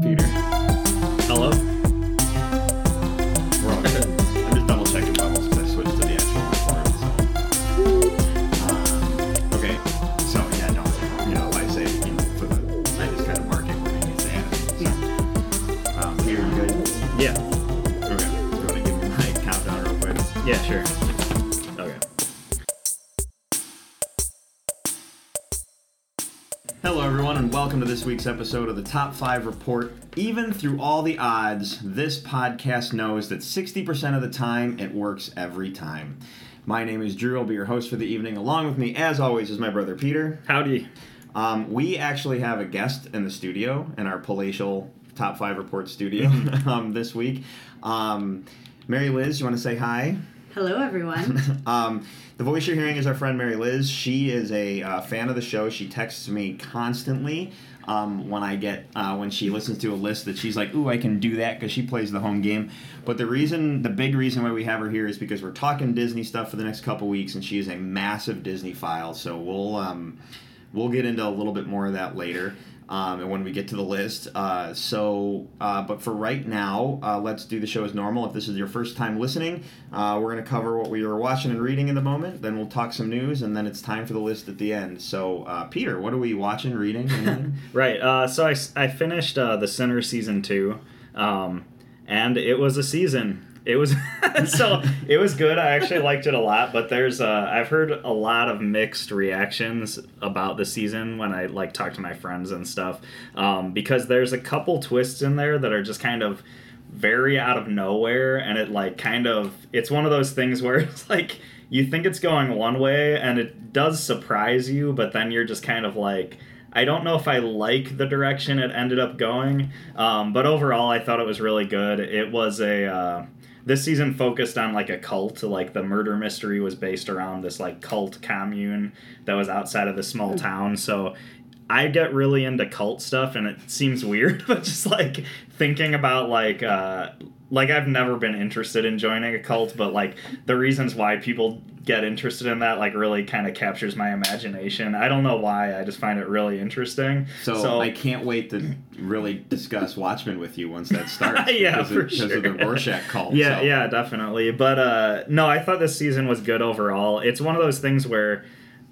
Peter. Episode of the Top 5 Report. Even through all the odds, this podcast knows that 60% of the time it works every time. My name is Drew. I'll be your host for the evening. Along with me, as always, is my brother Peter. Howdy. Um, we actually have a guest in the studio, in our palatial Top 5 Report studio um, this week. Um, Mary Liz, you want to say hi? Hello, everyone. um, the voice you're hearing is our friend Mary Liz. She is a uh, fan of the show. She texts me constantly um, when I get uh, when she listens to a list that she's like, "Ooh, I can do that" because she plays the home game. But the reason, the big reason why we have her here is because we're talking Disney stuff for the next couple weeks, and she is a massive Disneyphile. So we'll um, we'll get into a little bit more of that later. Um, and when we get to the list. Uh, so, uh, but for right now, uh, let's do the show as normal. If this is your first time listening, uh, we're going to cover what we were watching and reading in the moment. Then we'll talk some news, and then it's time for the list at the end. So, uh, Peter, what are we watching, reading? Right. Uh, so I finished uh, the Sinner season two, um, and it was a season. It was so it was good. I actually liked it a lot. But there's uh, I've heard a lot of mixed reactions about the season when I like talk to my friends and stuff um, because there's a couple twists in there that are just kind of very out of nowhere and it like kind of it's one of those things where it's like you think it's going one way and it does surprise you but then you're just kind of like i don't know if i like the direction it ended up going um, but overall i thought it was really good it was a uh, this season focused on like a cult. Like the murder mystery was based around this like cult commune that was outside of the small town. So I get really into cult stuff, and it seems weird, but just like thinking about like uh, like I've never been interested in joining a cult, but like the reasons why people get interested in that like really kind of captures my imagination. I don't know why, I just find it really interesting. so, so I can't wait to really discuss Watchmen with you once that starts. Yeah, because for of, because of the sure. Rorschach cult. Yeah, so. yeah, definitely. But uh, no, I thought this season was good overall. It's one of those things where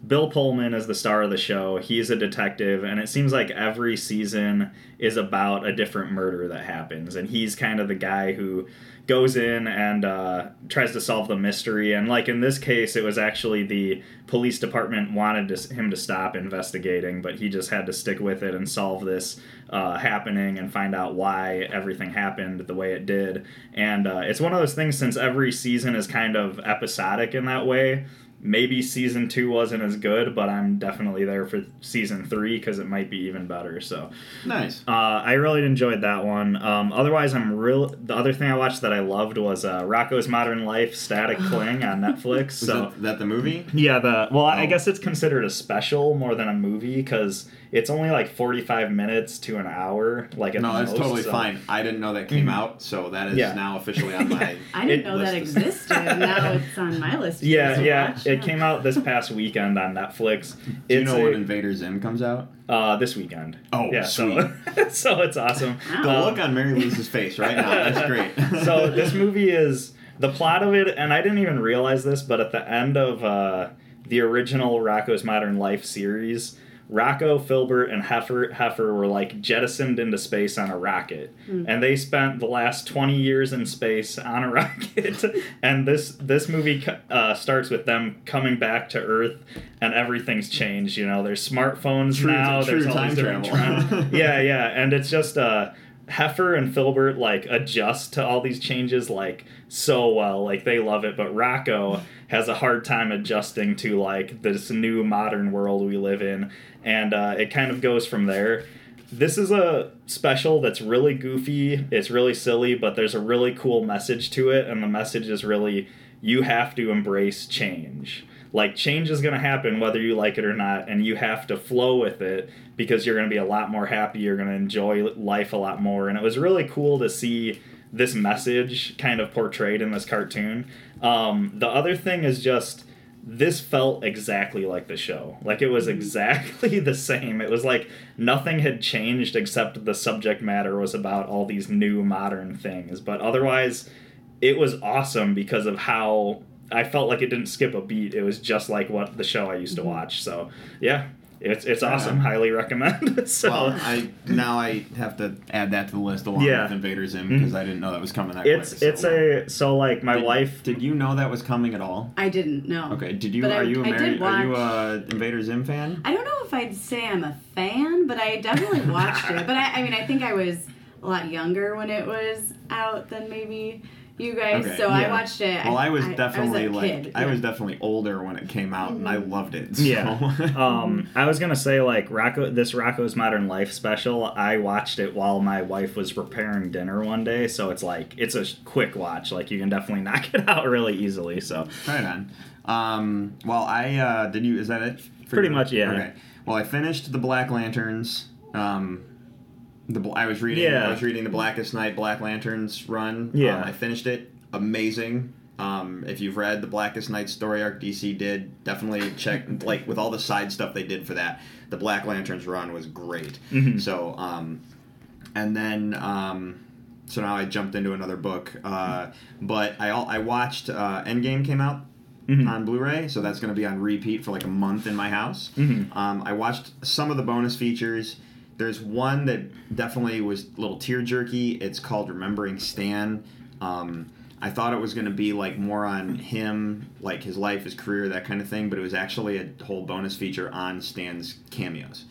Bill Pullman is the star of the show. He's a detective, and it seems like every season is about a different murder that happens, and he's kind of the guy who goes in and uh, tries to solve the mystery. And like in this case, it was actually the police department wanted to, him to stop investigating, but he just had to stick with it and solve this uh, happening and find out why everything happened the way it did. And uh, it's one of those things since every season is kind of episodic in that way. Maybe season two wasn't as good, but I'm definitely there for season three because it might be even better. So Nice. uh, I really enjoyed that one. Um, otherwise, I'm real. The other thing I watched that I loved was uh, Rocko's Modern Life: Static Cling on Netflix. Is So that, that the movie? yeah, the well, I Oh. guess it's considered a special more than a movie because it's only like 45 minutes to an hour. Like at No, that's most, totally so- fine. I didn't know that came out, so that is Mm-hmm. Yeah. now officially on my. I didn't know that list existed. Now it's on my list. Yeah, to yeah. watch. It came out this past weekend on Netflix. Do you know a- when Invader Zim comes out? uh, this weekend. Oh, yeah, So, so it's awesome. The Wow. look on Mary Lou's face right now. That's great. so this movie is the plot of it, and I didn't even realize this, but at the end of uh, the original Rocko's Modern Life series, Rocko, Filbert, and Heifer, Heifer were like jettisoned into space on a rocket, and they spent the last twenty years in space on a rocket. and this this movie uh, starts with them coming back to Earth, and everything's changed. You know, there's smartphones True- now. true there's all time these different travel. trends. yeah, yeah, and it's just uh, Heifer and Filbert like adjust to all these changes like so well, like they love it. But Rocko has a hard time adjusting to like this new modern world we live in, and uh, it kind of goes from there. This is a special that's really goofy. It's really silly, but there's a really cool message to it, and the message is really you have to embrace change. Like change is going to happen whether you like it or not, and you have to flow with it because you're going to be a lot more happy. You're going to enjoy life a lot more, and it was really cool to see this message kind of portrayed in this cartoon. Um, the other thing is just this felt exactly like the show. Like it was exactly the same. It was like nothing had changed except the subject matter was about all these new modern things. But otherwise, it was awesome because of how I felt like it didn't skip a beat. It was just like what the show I used to mm-hmm. watch. So yeah, it's it's Right awesome. on. Highly recommend. so Well, I now I have to add that to the list along Yeah. with Invader Zim mm-hmm. because I didn't know that was coming that it's quick. so- it's a so like my Did- wife. Did you know that was coming at all? I didn't know. Okay. Did you? But are I- you a I Mary, did Are you a Invader Zim fan? I don't know if I'd say I'm a fan, but I definitely watched it. But I, I mean, I think I was a lot younger when it was out than maybe you guys. Okay, so I watched it. Well, I was definitely I was a like kid, I yeah. was definitely older when it came out, and I loved it. So. Yeah. um, I was gonna say like Rocko, this Rocko's Modern Life special. I watched it while my wife was preparing dinner one day, so it's like it's a quick watch. Like you can definitely knock it out really easily. So Right on. Um, well, I uh, did you? Is that it? for Pretty you? much, yeah. Okay. Well, I finished the Black Lanterns. Um, the I was reading. Yeah. I was reading the Blackest Night Black Lanterns run. Yeah. Um, I finished it. Amazing. Um, if you've read the Blackest Night story arc DC did, definitely check. like with all the side stuff they did for that, the Black Lanterns run was great. Mhm. So, um, and then um, so now I jumped into another book. Uh, but I all I watched uh, Endgame came out Mhm. on Blu-ray, so that's going to be on repeat for like a month in my house. Mhm. Um, I watched some of the bonus features. There's one that definitely was a little tear jerky. It's called Remembering Stan. Um, I thought it was going to be like more on him, like his life, his career, that kind of thing, but it was actually a whole bonus feature on Stan's cameos.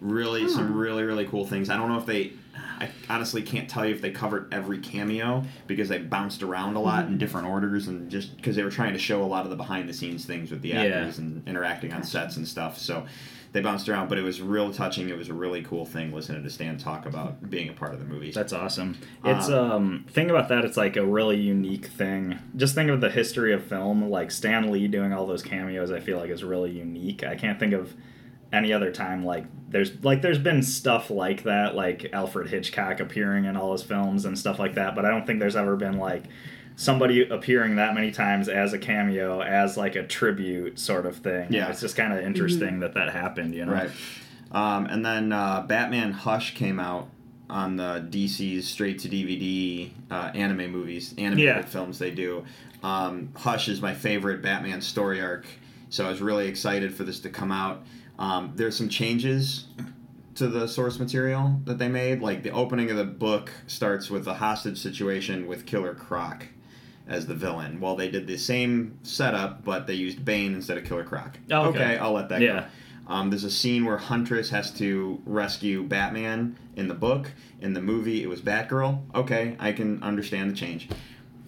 Really, some really, really cool things. I don't know if they, I honestly can't tell you if they covered every cameo because they bounced around a lot in different orders and just because they were trying to show a lot of the behind the scenes things with the Yeah. actors and interacting on sets and stuff. So they bounced around, but it was real touching. It was a really cool thing listening to Stan talk about being a part of the movie. That's awesome. It's Uh, um thing about that. It's like a really unique thing. Just think of the history of film. Like Stan Lee doing all those cameos. I feel like is really unique. I can't think of any other time like there's like there's been stuff like that, like Alfred Hitchcock appearing in all his films and stuff like that. But I don't think there's ever been like somebody appearing that many times as a cameo, as like a tribute sort of thing. Yeah. it's just kind of interesting that that happened. You know, Right. Um, and then uh, Batman Hush came out on the DC's straight to DVD uh, anime movies, animated Yeah. films they do. Um, Hush is my favorite Batman story arc, so I was really excited for this to come out. Um, there's some changes to the source material that they made. Like the opening of the book starts with the hostage situation with Killer Croc as the villain. Well, they did the same setup, but they used Bane instead of Killer Croc. Oh, okay. I'll let that Yeah. go. Um, there's a scene where Huntress has to rescue Batman in the book. In the movie, it was Batgirl. Okay, I can understand the change.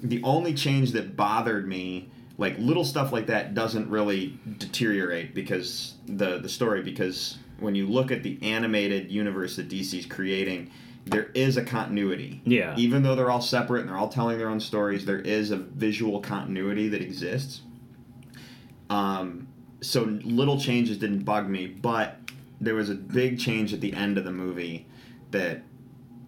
The only change that bothered me, like little stuff like that, doesn't really deteriorate because the the story. Because when you look at the animated universe that DC's creating, there is a continuity. Yeah. Even though they're all separate and they're all telling their own stories, there is a visual continuity that exists. Um, so little changes didn't bug me, but there was a big change at the end of the movie that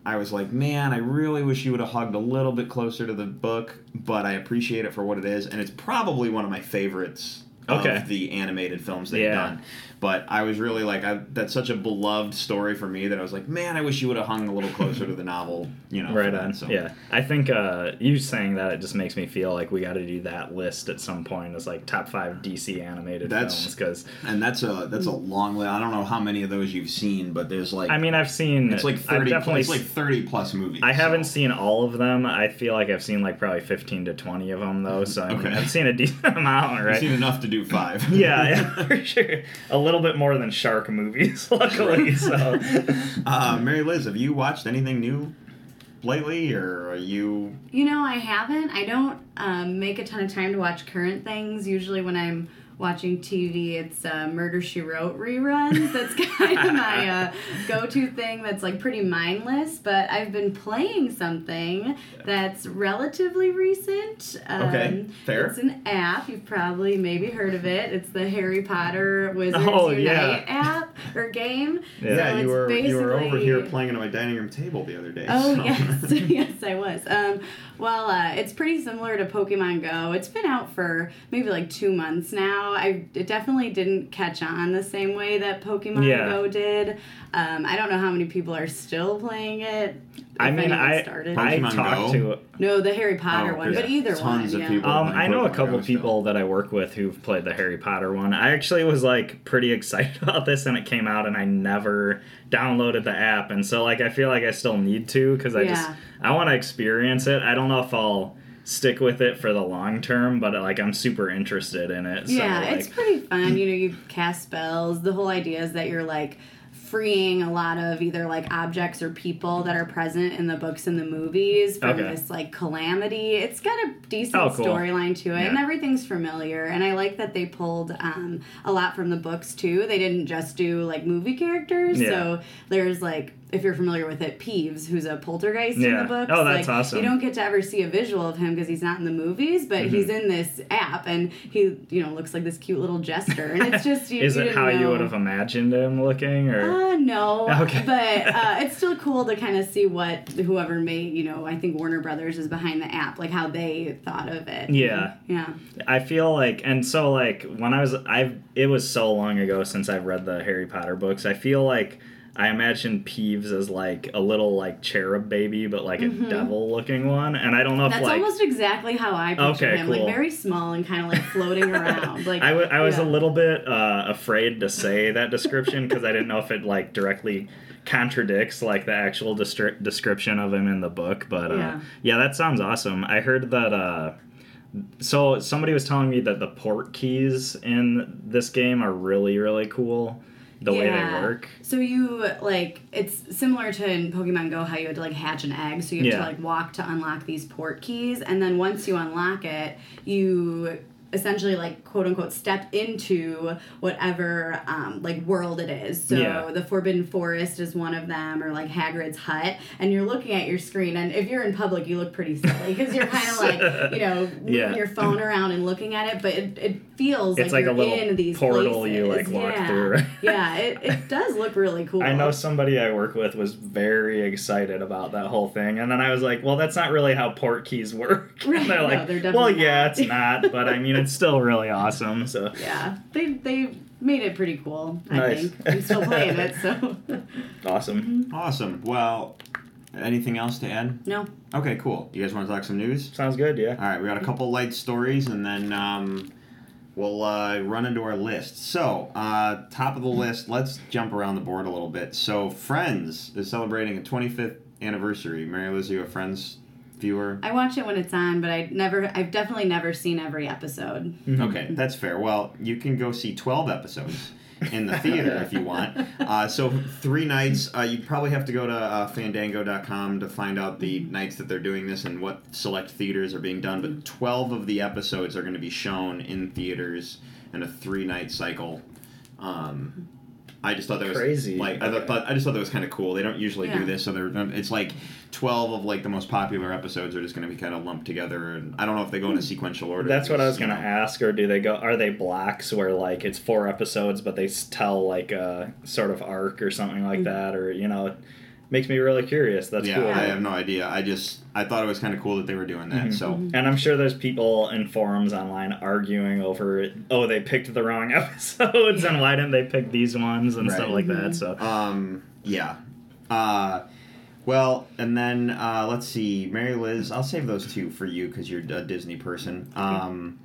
I was like, man, I really wish you would have hugged a little bit closer to the book, but I appreciate it for what it is, and it's probably one of my favorites Okay. of the animated films they've Yeah. done. But I was really like, I, that's such a beloved story for me that I was like, man, I wish you would have hung a little closer to the novel, you know. Right that, on. so. Yeah, I think uh, you saying that it just makes me feel like we got to do that list at some point as like top five DC animated That's- films because And that's a that's a long list. I don't know how many of those you've seen, but there's like I mean I've seen it's like I've thirty. definitely it's like thirty plus movies. I haven't so. seen all of them. I feel like I've seen like probably fifteen to twenty of them though. So I mean, Okay. I've seen a decent amount, Right, I've seen enough to do five. yeah, yeah, for sure. A little bit more than shark movies, luckily. So Uh, Mary Liz, have you watched anything new lately, or are you? You know, I haven't. I don't um, make a ton of time to watch current things. Usually, when I'm watching TV, it's uh, Murder She Wrote reruns. That's kind of my uh, go-to thing. That's like pretty mindless. But I've been playing something that's relatively recent. Um, Okay, fair. It's an app. You've probably maybe heard of it. It's the Harry Potter Wizards Oh, Unite yeah. app or game. Yeah, So you were you were over here playing at my dining room table the other day. Oh so- yes, yes I was. Um, well, uh, it's pretty similar to Pokemon Go. It's been out for maybe like two months now. I it definitely didn't catch on the same way that Pokemon Yeah. Go did. Um, I don't know how many people are still playing it. I mean, I started. I Pokemon talked Go? to no, the Harry Potter Oh, one, there's but either tons one. of yeah. people. Um, I know a Pokemon couple Go still. people that I work with who've played the Harry Potter one. I actually was like pretty excited about this, and it came out, and I never downloaded the app, and so like I feel like I still need to because I just Yeah. I want to experience it. I don't know if I'll stick with it for the long term, but like I'm super interested in it. So, yeah, like, it's pretty fun. You know, you cast spells. The whole idea is that you're like freeing a lot of either like objects or people that are present in the books and the movies from Okay. this like calamity. It's got a decent Oh, cool. storyline to it, and everything's familiar. And I like that they pulled um, a lot from the books too. They didn't just do like movie characters. Yeah. So there's like. If you're familiar with it, Peeves, who's a poltergeist in the book. Oh, that's like, awesome. You don't get to ever see a visual of him because he's not in the movies, but Mm-hmm. he's in this app, and he, you know, looks like this cute little jester, and it's just you, is you it how you would have imagined him looking, or Uh, no. Okay. but uh, it's still cool to kind of see what whoever made, you know, I think Warner Brothers is behind the app, like how they thought of it. Yeah. Yeah. I feel like, and so like when I was, I've it was so long ago since I've read the Harry Potter books. I feel like I imagine Peeves as like a little like cherub baby, but like a devil looking one, and I don't know if Mm-hmm. That's like. almost exactly how I picture Okay, him, cool. like very small and kind of like floating around. Like I was yeah. a little bit uh, afraid to say that description because I didn't know if it like directly contradicts like the actual destri- description of him in the book. But uh, Yeah. yeah. that sounds awesome. I heard that. Uh, so somebody was telling me that the Portkeys in this game are really really cool. The way they work. So you like it's similar to in Pokemon Go how you had to like hatch an egg. So you have Yeah. to like walk to unlock these Portkeys, and then once you unlock it, you essentially like quote unquote step into whatever um, like world it is. So Yeah. the Forbidden Forest is one of them, or like Hagrid's hut, and you're looking at your screen, and if you're in public, you look pretty silly because you're kind of like you know moving Yeah. your phone around and looking at it, but it, it feels It's like, like a you're little in these portal you, like, walk yeah. through. yeah, it, it does look really cool. I know somebody I work with was very excited about that whole thing, and then I was like, "Well, that's not really how Portkeys work." Right, And they're no, like, they're "Well, definitely yeah, not." it's not, but I mean, it's still really awesome." So Yeah, they they made it pretty cool. I Nice. think I'm still playing it, so awesome. Awesome. Well, anything else to add? no. Okay, cool. You guys want to talk some news? Sounds good. Yeah. All right, we got a couple light stories, and then um, we'll uh, run into our list. So, uh, top of the list, let's jump around the board a little bit. So, Friends is celebrating a 25th anniversary. Mary Liz, you a Friends viewer? I watch it when it's on, but I never. I've definitely never seen every episode. Okay, that's fair. Well, you can go see 12 episodes in the theater if you want. Uh, so, three nights. Uh, you probably have to go to uh, fandango.com to find out the nights that they're doing this and what select theaters are being done. But 12 of the episodes are going to be shown in theaters in a three night cycle. Um, I just thought that was Crazy. Like I Okay. thought, I just thought that was kind of cool. They don't usually Yeah. do this, so they're it's like twelve of like the most popular episodes are just going to be kind of lumped together, and I don't know if they go in a hmm. sequential order. That's what I was gonna ask, or do they go? Are they blocks where like it's four episodes, but they tell like a sort of arc or something like hmm. that, or you know, it makes me really curious. That's yeah, cool. I have no idea. I just I thought it was kind of cool that they were doing that. Mhm. So Mm-hmm. And I'm sure there's people in forums online arguing over, oh, they picked the wrong episodes, and why didn't they pick these ones and stuff like Mm-hmm. that. So um yeah. Uh well, and then uh, let's see, Mary Liz. I'll save those two for you because you're a Disney person. Um,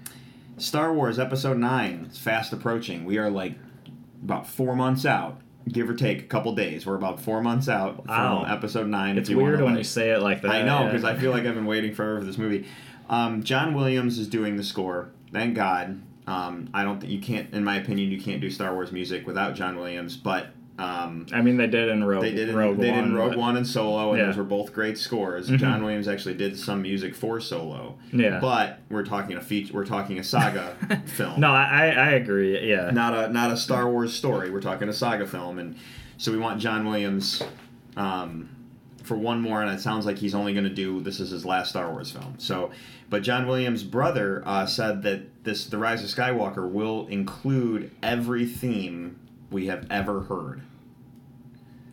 Star Wars Episode Nine is fast approaching. We are like about four months out, give or take a couple days. We're about four months out Wow. from Episode Nine. it's weird when like- you say it like that. I know because I feel like I've been waiting forever for this movie. Um, John Williams is doing the score. Thank God. Um, I don't think you can't, in my opinion, you can't do Star Wars music without John Williams. But um, I mean, they did in Rogue. they did in, Rogue they did in One, Rogue One and Solo, and Yeah. those were both great scores. Mhm. John Williams actually did some music for Solo. Yeah. But we're talking a feature. We're talking a saga film. No, I I agree. Yeah. Not a not a Star Wars story. We're talking a saga film, and so we want John Williams um, for one more. And it sounds like he's only going to do this is his last Star Wars film. So, but John Williams' brother uh, said that this The Rise of Skywalker will include every theme we have ever heard.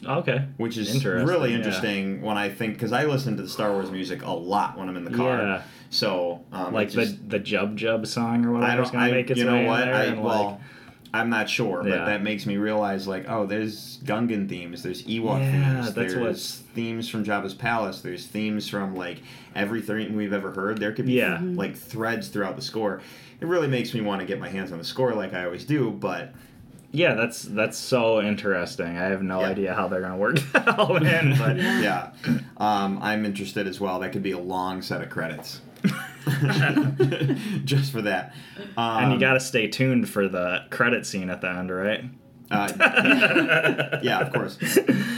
Okay. which is Interesting, really yeah. interesting when I think because I listen to the Star Wars music a lot when I'm in the car. Yeah. So um, Like just- the the Jub Jub song or whatever I don't. I, make its you know what? I, well, like, I'm not sure, but Yeah. that makes me realize like, oh, there's Gungan themes, there's Ewok Yeah, themes, that's there's what's- themes from Jabba's palace, there's themes from like everything we've ever heard. There could be Yeah. like threads throughout the score. It really makes me want to get my hands on the score like I always do, but yeah, that's that's so interesting. I have no Yeah. idea how they're gonna work that all in, but Yeah. yeah, um, I'm interested as well. That could be a long set of credits. Just for that. Um, and you got to stay tuned for the credit scene at the end, right? Uh, yeah, of course.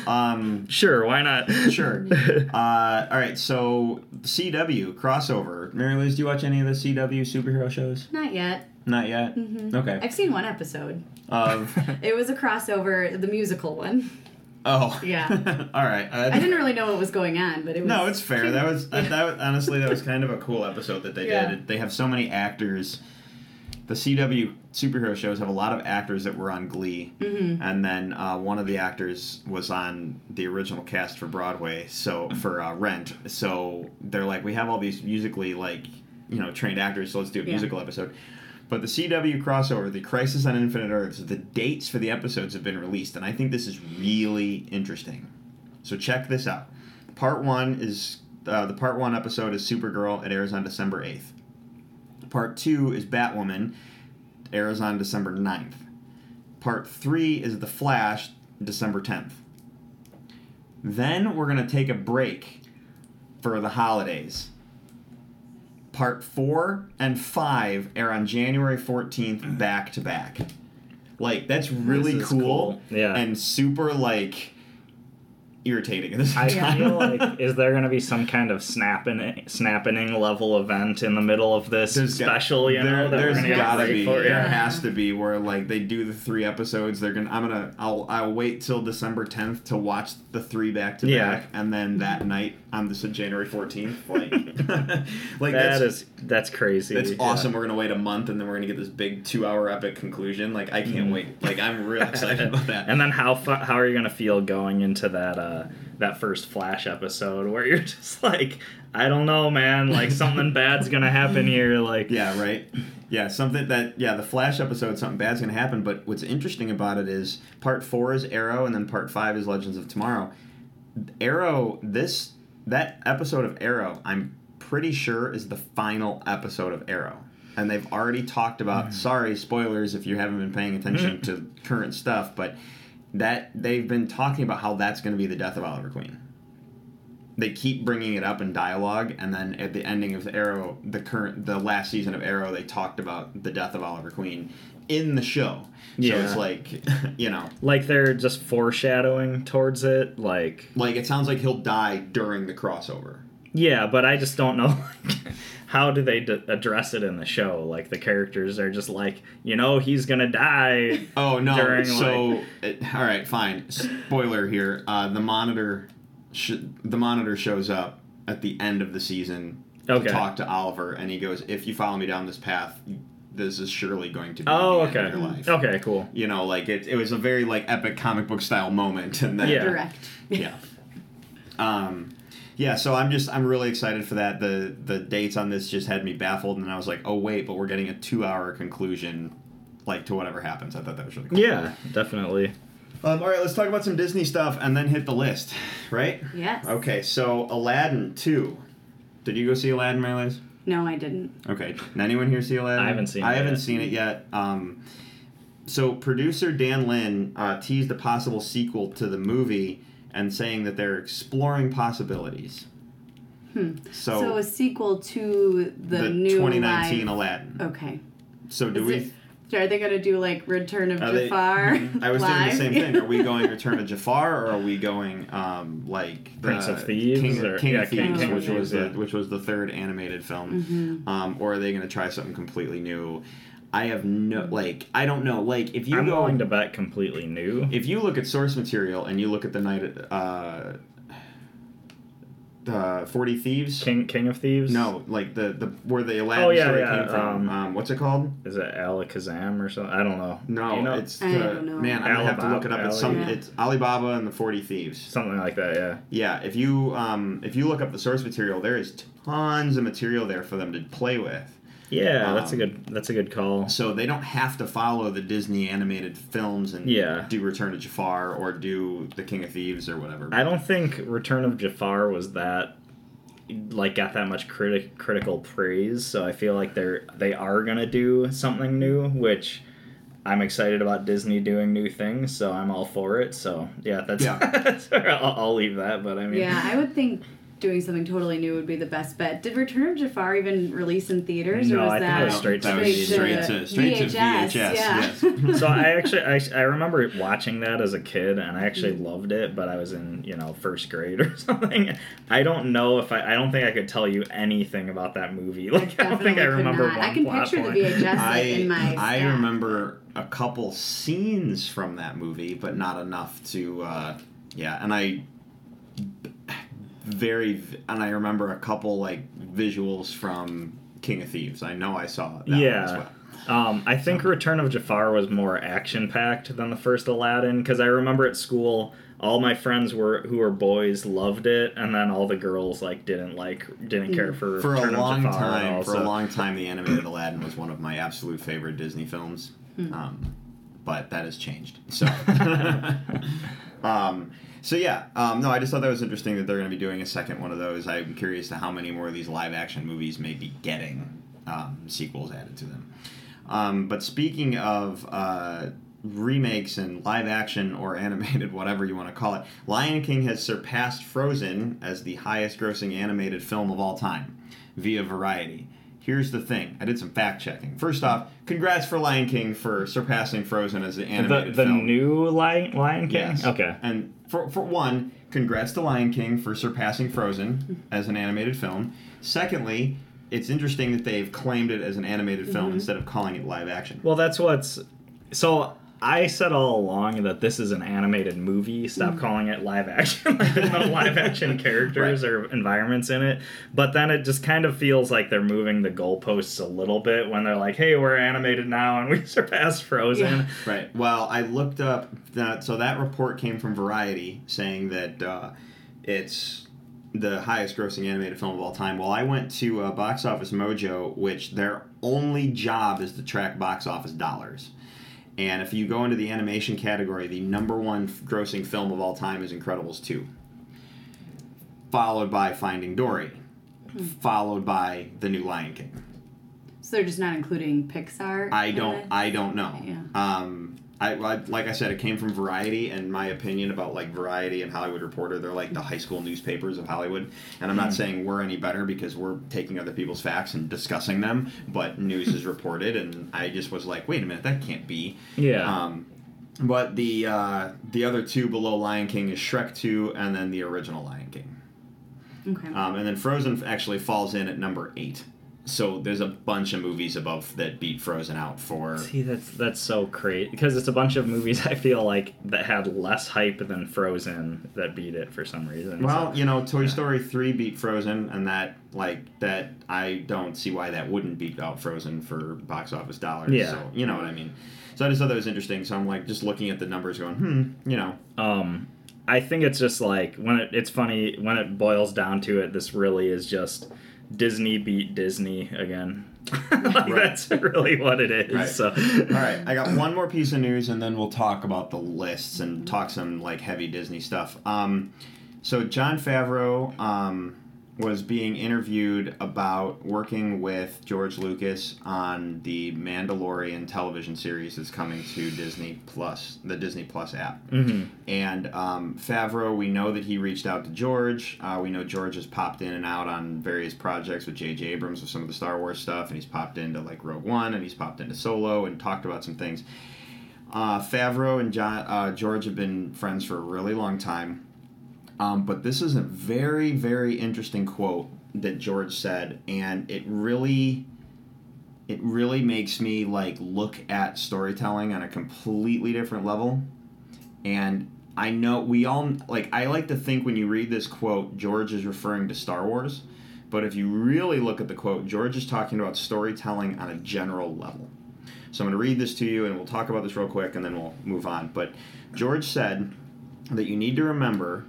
Um, Sure, why not? sure. Uh, all right, so CW crossover. Mary Liz, do you watch any of the CW superhero shows? Not yet. Not yet. Mhm. Okay. I've seen one episode. Of It was a crossover, the musical one. oh Yeah. all right. Uh, I didn't really know what was going on, but it was. No, it's fair. That was that, that was- honestly that was kind of a cool episode that they Yeah. did. They have so many actors. The CW superhero shows have a lot of actors that were on Glee, Mhm. and then uh, one of the actors was on the original cast for Broadway. So for uh, Rent, so they're like, we have all these musically like you know trained actors, so let's do a Yeah. musical episode. But the CW crossover, the Crisis on Infinite Earths, the dates for the episodes have been released, and I think this is really interesting. So check this out. Part one is uh, the part one episode is Supergirl. It airs on December eighth. Part two is Batwoman. Airs on December 9th. Part three is The Flash. December tenth. Then we're gonna take a break for the holidays. Part four and five air on January fourteenth, back to back. Like that's really cool, cool. Yeah. and super like irritating at same I time. feel like is there gonna be some kind of snapping snapping level event in the middle of this There's got- special? You there, know, there's gonna gotta be. for? There has to be where like they do the three episodes. They're gonna. I'm gonna. I'll. I'll wait till December 10th to watch the three back to back, and then that night on this January 14th. Like, like That that's is that's crazy. that's yeah. awesome. We're gonna wait a month, and then we're gonna get this big two hour epic conclusion. Like I can't Mhm. wait. Like I'm real excited about that. And then how fu- how are you gonna feel going into that uh, Uh, that first Flash episode where you're just like, I don't know, man, like something bad's gonna happen here, like Yeah, right. Yeah, something that yeah, the Flash episode, something bad's gonna happen. But what's interesting about it is part four is Arrow, and then part five is Legends of Tomorrow. Arrow, this that episode of Arrow, I'm pretty sure is the final episode of Arrow, and they've already talked about. Hmm. Sorry, spoilers if you haven't been paying attention hmm. to current stuff, but that they've been talking about how that's going to be the death of Oliver Queen. They keep bringing it up in dialogue and then at the ending of the arrow the current the last season of arrow they talked about the death of oliver queen in the show. Yeah. so it's like you know. Like they're just foreshadowing towards it, like like it sounds like he'll die during the crossover. Yeah, but I just don't know like, how do they d- address it in the show. Like the characters are just like, you know, he's gonna die. oh no During, so it, all right fine spoiler here uh, the monitor sh- the monitor shows up at the end of the season Okay. to talk to oliver and he goes if you follow me down this path this is surely going to be Oh, the end okay. of your life Okay, cool. you know like it, it was a very like epic comic book style moment and then Yeah. Direct. yeah um yeah so i'm just i'm really excited for that the the dates on this just had me baffled and i was like oh wait but we're getting a two hour conclusion like to whatever happens i thought that was really cool Yeah, definitely. um, all right let's talk about some disney stuff and then hit the list right Yes. okay so aladdin 2 did you go see aladdin Mary Liz? No, I didn't. Okay. Did anyone here see Aladdin? I haven't seen I it haven't yet. seen it yet. Um, so producer Dan Lin uh, teased a possible sequel to the movie and saying that they're exploring possibilities. Hmm. So, So, a sequel to the, the, new 2019 live- Aladdin. Okay. So do Is we? it- Are they gonna do like Return of Are they- Jafar? I was live? thinking the same thing. Are we going Return of Jafar, or are we going um, like Prince the of Thieves King, or- King yeah, of Thieves, King of which was Thieves, the yeah. which was the third animated film, Mhm. um, or are they going to try something completely new? I have no like I don't know like if you I'm go willing to bet completely new. if you look at source material and you look at the night uh, uh, Forty Thieves. King King of Thieves. No, like the the where the Aladdin Oh, yeah, story yeah, came from. um, Um, what's it called? Is it Alakazam or something? I don't know. No, you know? it's I the don't know. man. I'm gonna have to look it up. It's some. Alibaba. It's Alibaba and the Forty Thieves. something like that. Yeah. Yeah, if you um if you look up the source material, there is tons of material there for them to play with. Yeah, that's a Um, good. That's a good call. So they don't have to follow the Disney animated films and Yeah. do Return of Jafar or do The King of Thieves or whatever. I don't think Return of Jafar was that like got that much critic critical praise. So I feel like they're they are gonna do something new, which I'm excited about Disney doing new things. So I'm all for it. So yeah, that's Yeah. that's I'll, I'll leave that. But I mean, Yeah, I would think doing something totally new would be the best bet. Did Return of Jafar even release in theaters, No, or was I think that it was straight to that was VHS. straight to straight to VHS. Yeah. Yes. so I actually I, I remember watching that as a kid and I actually loved it, but I was in you know first grade or something. I don't know if I I don't think I could tell you anything about that movie. Like I don't think I remember one I can plot picture point. the VHS I in my. I stack. remember a couple scenes from that movie, but not enough to uh, yeah. And I very and I remember a couple like visuals from King of Thieves. I know I saw that one as Yeah. well. Um, I think Return of Jafar was more action packed than the first Aladdin because I remember at school all my friends were who were boys loved it, and then all the girls like didn't like didn't care for For a Return of long Jafar time, all, for a long time, the animated Aladdin was one of my absolute favorite Disney films. Um, but that has changed. So, um, so yeah, um, no, I just thought that was interesting that they're going to be doing a second one of those. I'm curious to how many more of these live action movies may be getting um, sequels added to them. Um, but speaking of uh, remakes and live action or animated, whatever you want to call it, Lion King has surpassed Frozen as the highest grossing animated film of all time via Variety. Here's the thing I did some fact checking. First off, congrats for Lion King for surpassing Frozen as an the animated the film. new Lion Lion King. Yes. Okay. And for, for one, congrats to Lion King for surpassing Frozen as an animated film. Secondly, it's interesting that they've claimed it as an animated film mm-hmm. instead of calling it live action. Well, that's what's so. I said all along that this is an animated movie. Stop Mm. calling it live action. Like there's no live action characters or environments in it. But then it just kind of feels like they're moving the goalposts a little bit when they're like, "Hey, we're animated now and we surpassed Frozen." Yeah. Right. Well, I looked up that. So that report came from Variety saying that uh, it's the highest grossing animated film of all time. Well, I went to uh, Box Office Mojo, which their only job is to track box office dollars. And if you go into the animation category, the number one grossing film of all time is Incredibles 2, followed by Finding Dory, followed by The New Lion King. So they're just not including Pixar. I don't. I don't know. Yeah. Um, I, I like I said, it came from Variety, and my opinion about like Variety and Hollywood Reporter, they're like the high school newspapers of Hollywood. And I'm not saying we're any better because we're taking other people's facts and discussing them, but news is reported, and I just was like, wait a minute, that can't be. Yeah. Um, but the uh, the other two below Lion King is Shrek Two, and then the original Lion King. Okay. Um, and then Frozen actually falls in at number eight. So there's a bunch of movies above that beat Frozen out for. See, that's that's so crazy because it's a bunch of movies I feel like that had less hype than Frozen that beat it for some reason. Well, So- you know, Toy Story three beat Frozen, and that like that I don't see why that wouldn't beat out Frozen for box office dollars. Yeah. So you know what I mean. So I just thought that was interesting. So I'm like just looking at the numbers, going, hmm, you know, um, I think it's just like when it, it's funny when it boils down to it. This really is just Disney beat Disney again. like, That's really what it is. Right. So, All right, I got one more piece of news, and then we'll talk about the lists and talk some like heavy Disney stuff. Um, so Jon Favreau um, was being interviewed about working with George Lucas on the Mandalorian television series that's coming to Disney Plus, the Disney Plus app. Mhm. And um, Favreau, we know that he reached out to George. Uh, we know George has popped in and out on various projects with J.J. Abrams with some of the Star Wars stuff, and he's popped into like Rogue One, and he's popped into Solo, and talked about some things. Uh, Favreau and John, uh, George have been friends for a really long time. Um, but this is a very, very interesting quote that George said, and it really, it really makes me like look at storytelling on a completely different level. And I know we all like. I like to think when you read this quote, George is referring to Star Wars, but if you really look at the quote, George is talking about storytelling on a general level. So I'm going to read this to you, and we'll talk about this real quick, and then we'll move on. But George said that you need to remember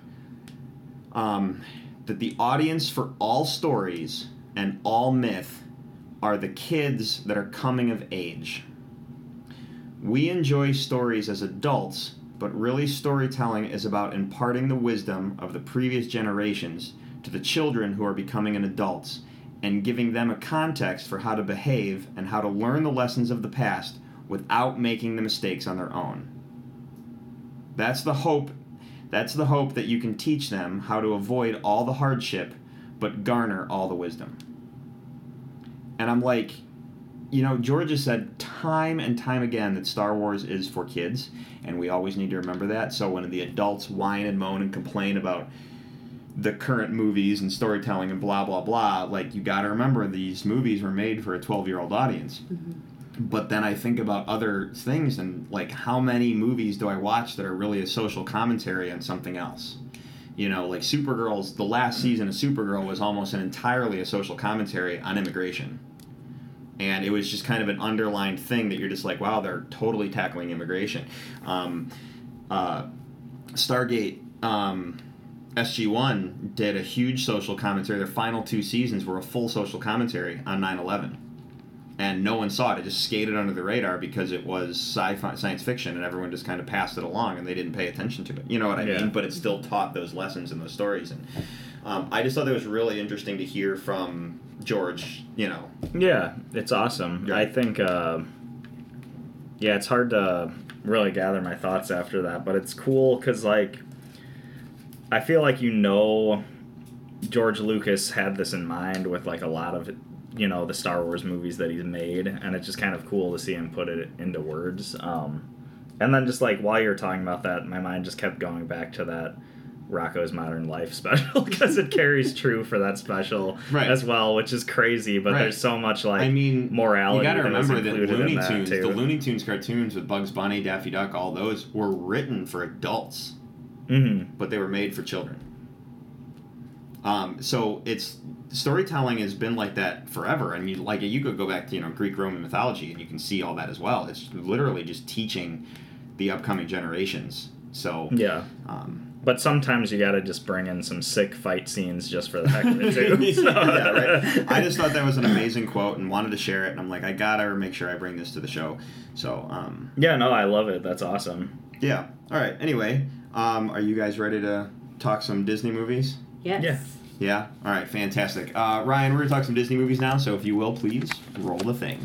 um, that the audience for all stories and all myth are the kids that are coming of age. We enjoy stories as adults, but really storytelling is about imparting the wisdom of the previous generations to the children who are becoming an adults and giving them a context for how to behave and how to learn the lessons of the past without making the mistakes on their own. That's the hope. That's the hope that you can teach them how to avoid all the hardship but garner all the wisdom. And I'm like, you know, George has said time and time again that Star Wars is for kids, and we always need to remember that. So when the adults whine and moan and complain about the current movies and storytelling and blah blah blah, like you got to remember these movies were made for a 12-year-old audience. Mm-hmm. But then I think about other things and like how many movies do I watch that are really a social commentary on something else? You know, like Supergirl's the last season of Supergirl was almost an entirely a social commentary on immigration and it was just kind of an underlined thing that you're just like, wow, they're totally tackling immigration. Um, uh, Stargate um, SG One did a huge social commentary. Their final two seasons were a full social commentary on 9/11, and no one saw it. It just skated under the radar because it was sci-fi, science fiction, and everyone just kind of passed it along, and they didn't pay attention to it. You know what I Yeah. mean? But it still taught those lessons and those stories, and um, I just thought that was really interesting to hear from George. You know, Yeah, it's awesome. Yeah. I think, uh, yeah, it's hard to really gather my thoughts after that, but it's cool because, like, I feel like you know George Lucas had this in mind with, like, a lot of, you know, the Star Wars movies that he's made, and it's just kind of cool to see him put it into words. Um, and then just, like, while you're talking about that, my mind just kept going back to that. Rocko's Modern Life special because it carries true for that special Right. as well, which is crazy. But Right. there's so much like I mean, morality. You got to remember that Looney Tunes, too. the Looney Tunes cartoons with Bugs Bunny, Daffy Duck, all those were written for adults, Mhm. but they were made for children. Um, so it's storytelling has been like that forever, and you like you could go back to you know Greek Roman mythology, and you can see all that as well. It's literally just teaching the upcoming generations. So Yeah, um, but sometimes you got to just bring in some sick fight scenes just for the heck of it too. So- yeah, right. I just thought that was an amazing quote and wanted to share it, and I'm like, I gotta make sure I bring this to the show. So um, yeah, no, I love it. That's awesome. Yeah. All right. Anyway, um, are you guys ready to talk some Disney movies? Yes. Yeah. Yeah. All right. Fantastic. Uh, Ryan, we're gonna talk some Disney movies now. So if you will, please roll the thing.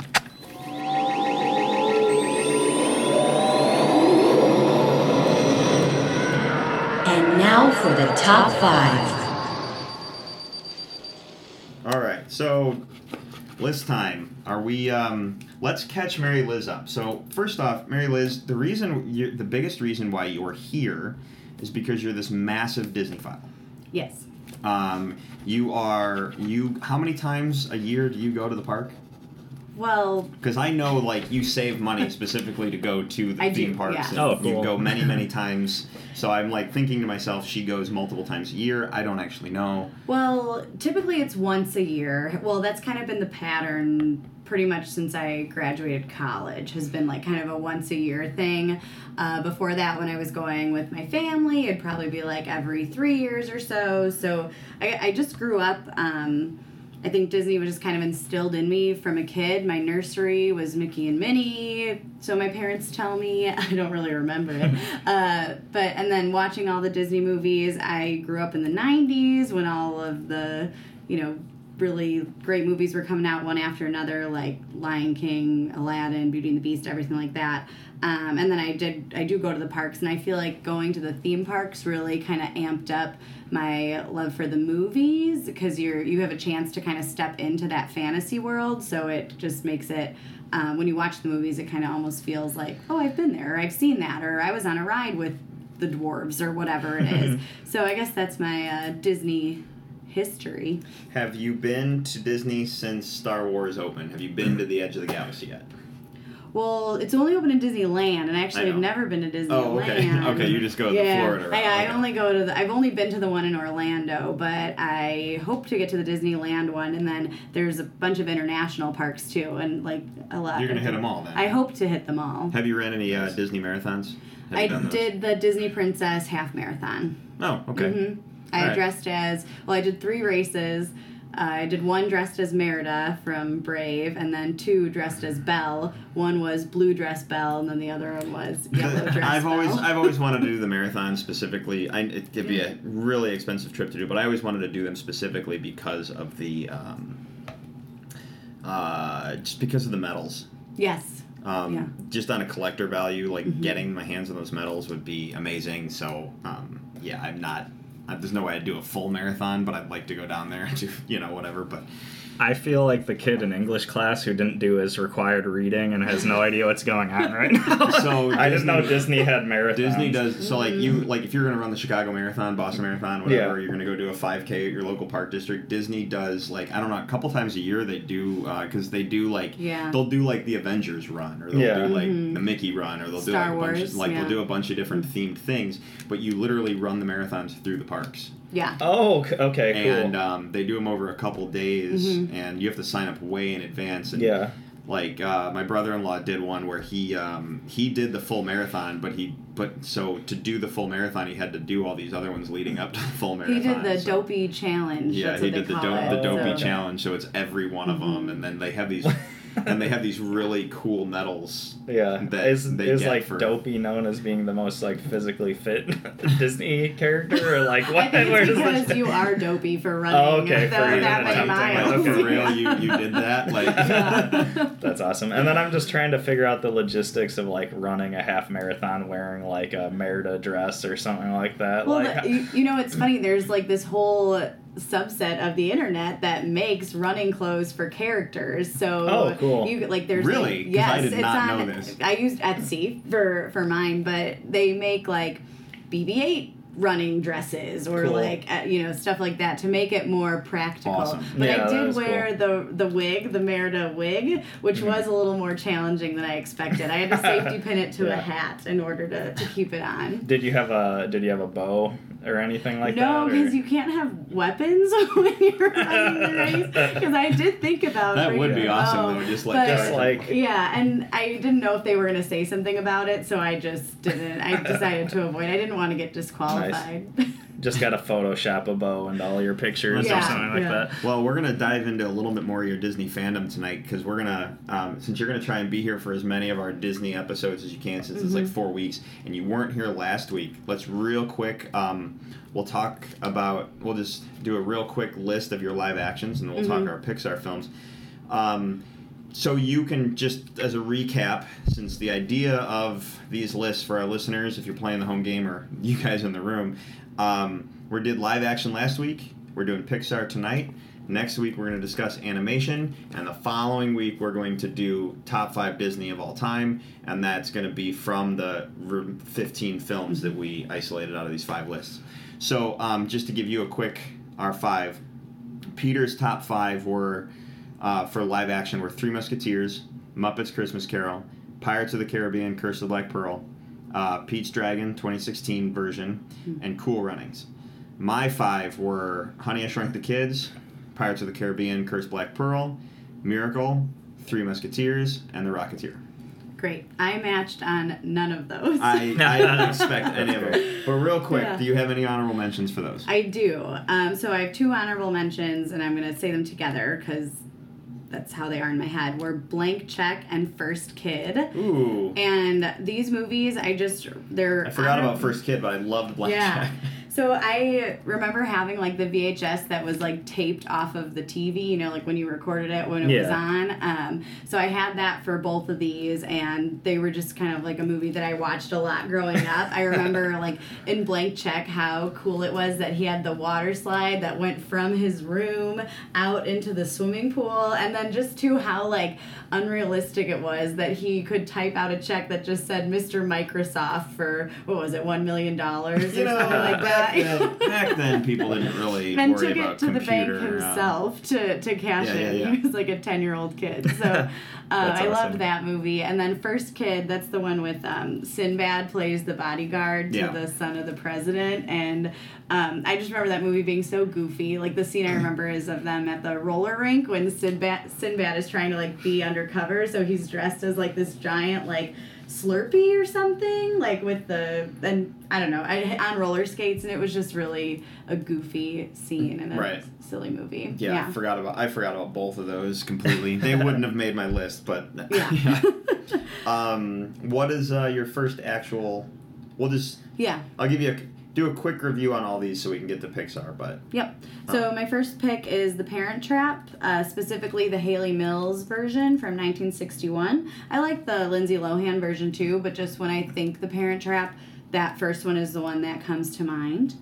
And now for the top five. All right. So list time. Are we? Um, let's catch Mary Liz up. So first off, Mary Liz, the reason, you're, the biggest reason why you're here, is because you're this massive Disneyphile. Yes. Um, you are you. How many times a year do you go to the park? Well, Because I know, like, you save money specifically to go to the I theme do, parks. yeah. and Oh, You go many, many times. So I'm like thinking to myself, she goes multiple times a year. I don't actually know. well, typically it's once a year. Well, that's kind of been the pattern pretty much since I graduated college. Has been like kind of a once a year thing. Uh, before that, when I was going with my family, it'd probably be like every three years or so. So I, I just grew up. Um, I think Disney was just kind of instilled in me from a kid. My nursery was Mickey and Minnie, so my parents tell me. I don't really remember it. uh, but, and then watching all the Disney movies, I grew up in the 90s when all of the, you know, really great movies were coming out one after another, like Lion King, Aladdin, Beauty and the Beast, everything like that. Um, and then I did, I do go to the parks, and I feel like going to the theme parks really kind of amped up my love for the movies because you're you have a chance to kind of step into that fantasy world. So it just makes it. Um, when you watch the movies, it kind of almost feels like, oh, I've been there, or I've seen that, or I was on a ride with the dwarves, or whatever it is. so I guess that's my uh, Disney history. Have you been to Disney since Star Wars opened? Have you been to the Edge of the Galaxy yet? Well, it's only open in Disneyland, and actually, I've never been to Disneyland. Oh, okay. Okay, you just go to the yeah, Florida route. I, I Okay. only go to the. I've only been to the one in Orlando, but I hope to get to the Disneyland one, and then there's a bunch of international parks too, and like a lot. You're gonna hit them. all then. I hope to hit them all. Have you ran any uh, Disney marathons? Have I did the Disney Princess half marathon. Oh, okay. hmm I Alright. dressed as well. I did three races. Uh, I did one dressed as Merida from Brave, and then two dressed as Belle. One was blue dress Belle, and then the other one was yellow dress I've always I've always wanted to do the marathon specifically. I, it'd be a really expensive trip to do, but I always wanted to do them specifically because of the um, uh, just because of the medals. yes. Um, Yeah. Mm-hmm. Just on a collector value, like getting my hands on those medals would be amazing. So um, yeah, I'm not. There's no way I'd do a full marathon, but I'd like to go down there and do you know whatever. But I feel like the kid in English class who didn't do his required reading and has no idea what's going on right now. So I didn't know Disney- Disney had marathons. Disney does so like Mm-hmm. you like if you're gonna run the Chicago Marathon, Boston Marathon, whatever, you're gonna go do a 5K at your local park district. Disney does like I don't know a couple times a year they do because they do like Yeah. they'll do like the Avengers run or they'll Yeah. do like Mhm. the Mickey run or they'll do Star like a bunch Wars, of, like yeah. they'll do a bunch of different themed things, but you literally run the marathons through the parks Yeah. Oh, okay, cool. and um, they do them over a couple days Mhm. and you have to sign up way in advance and yeah. like uh, my brother-in-law did one where he um, he did the full marathon but he but so to do the full marathon he had to do all these other ones leading up to the full marathon. He did the so- dopey challenge. yeah That's he what they did the, call do- it, the dopey so- challenge so it's every one of them and then they have these and they have these really cool medals Yeah, that is they is get like for- Dopey known as being the most like physically fit Disney character, or like I what? think Where it's because this? you are dopey for running Oh, okay, tho- for that even many miles. okay. for real you, you did that like Yeah. That's awesome. And then I'm just trying to figure out the logistics of like running a half marathon wearing like a Merida dress or something like that. Well, like, the- you, you know, it's funny. There's like this whole subset of the internet that makes running clothes for characters. So Oh, cool. You like there's Really? 'Cause yes, I did it's not on. know this. I used Etsy for for mine, but they make like BB-8 running dresses or Cool. like uh, you know stuff like that to make it more practical. Awesome. But Yeah, I did is wear the the wig, the Merida wig, which Mm-hmm. was a little more challenging than I expected. I had to safety pin it to Yeah. a hat in order to, to keep it on. did you have a did you have a bow or anything like no, that? No, because you can't have weapons when you're running the race. Because I did think about that would be a awesome bow, though just like but- Just like Yeah, and I didn't know if they were going to say something about it, so I just didn't. I decided to avoid. I didn't want to get disqualified. just got to Photoshop a bow and all your pictures Yeah, or something like yeah. that. Well, we're gonna dive into a little bit more of your Disney fandom tonight because we're gonna, um, since you're gonna try and be here for as many of our Disney episodes as you can, since it's like four weeks, and you weren't here last week. Let's real quick. Um, we'll talk about. We'll just do a real quick list of your live actions, and then we'll talk our Pixar films. Um, so you can just as a recap, since the idea of these lists for our listeners, if you're playing the home game or you guys in the room, um, we did live action last week. We're doing Pixar tonight. Next week we're going to discuss animation, and the following week we're going to do top five Disney of all time, and that's going to be from the 15 films that we isolated out of these five lists. So um, just to give you a quick our five, Peter's top five were uh, for live action were Three Musketeers, Muppets Christmas Carol, Pirates of the Caribbean, Curse of Black Pearl, uh, Pete's Dragon 2016 version, and Cool Runnings. My five were Honey I Shrunk the Kids, Pirates of the Caribbean, Curse Black Pearl, Miracle, Three Musketeers, and The Rocketeer. Great. I matched on none of those. I, I didn't expect any of them. But real quick, Yeah. do you have any honorable mentions for those? I do. Um, so I have two honorable mentions, and I'm going to say them together because that's how they are in my head. Were Blank Check and First Kid. Ooh. And these movies, I just they're I forgot about First Kid, but I loved Blank Yeah. Check. So I remember having like the VHS that was like taped off of the TV, you know, like when you recorded it when it was on. Um, so I had that for both of these, and they were just kind of like a movie that I watched a lot growing up. I remember like in Blank Check how cool it was that he had the water slide that went from his room out into the swimming pool, and then just to how like unrealistic it was that he could type out a check that just said Mr. Microsoft for what was it, one million dollars or You know, something like that. Back, then, back then, people didn't really worry took it to the bank um, himself to, to cash Yeah, it. yeah, yeah. He was like a 10 year old kid. So uh, That's I loved that movie. And then First Kid, that's the one with um, Sinbad plays the bodyguard to the son of the president. And um, I just remember that movie being so goofy. Like the scene I remember is of them at the roller rink when Sinbad, Sinbad is trying to like be undercover. So he's dressed as like this giant, like, Slurpee or something like with the and I don't know I on roller skates and it was just really a goofy scene and a Right. silly movie. Yeah, I forgot about I forgot about both of those completely. they wouldn't have made my list, but Yeah. um, what is uh, your first actual? We'll just yeah. I'll give you a do a quick review on all these so we can get to Pixar. But Yep. So my first pick is The Parent Trap, uh, specifically the Hayley Mills version from 1961. I like the Lindsay Lohan version too, but just when I think The Parent Trap, that first one is the one that comes to mind.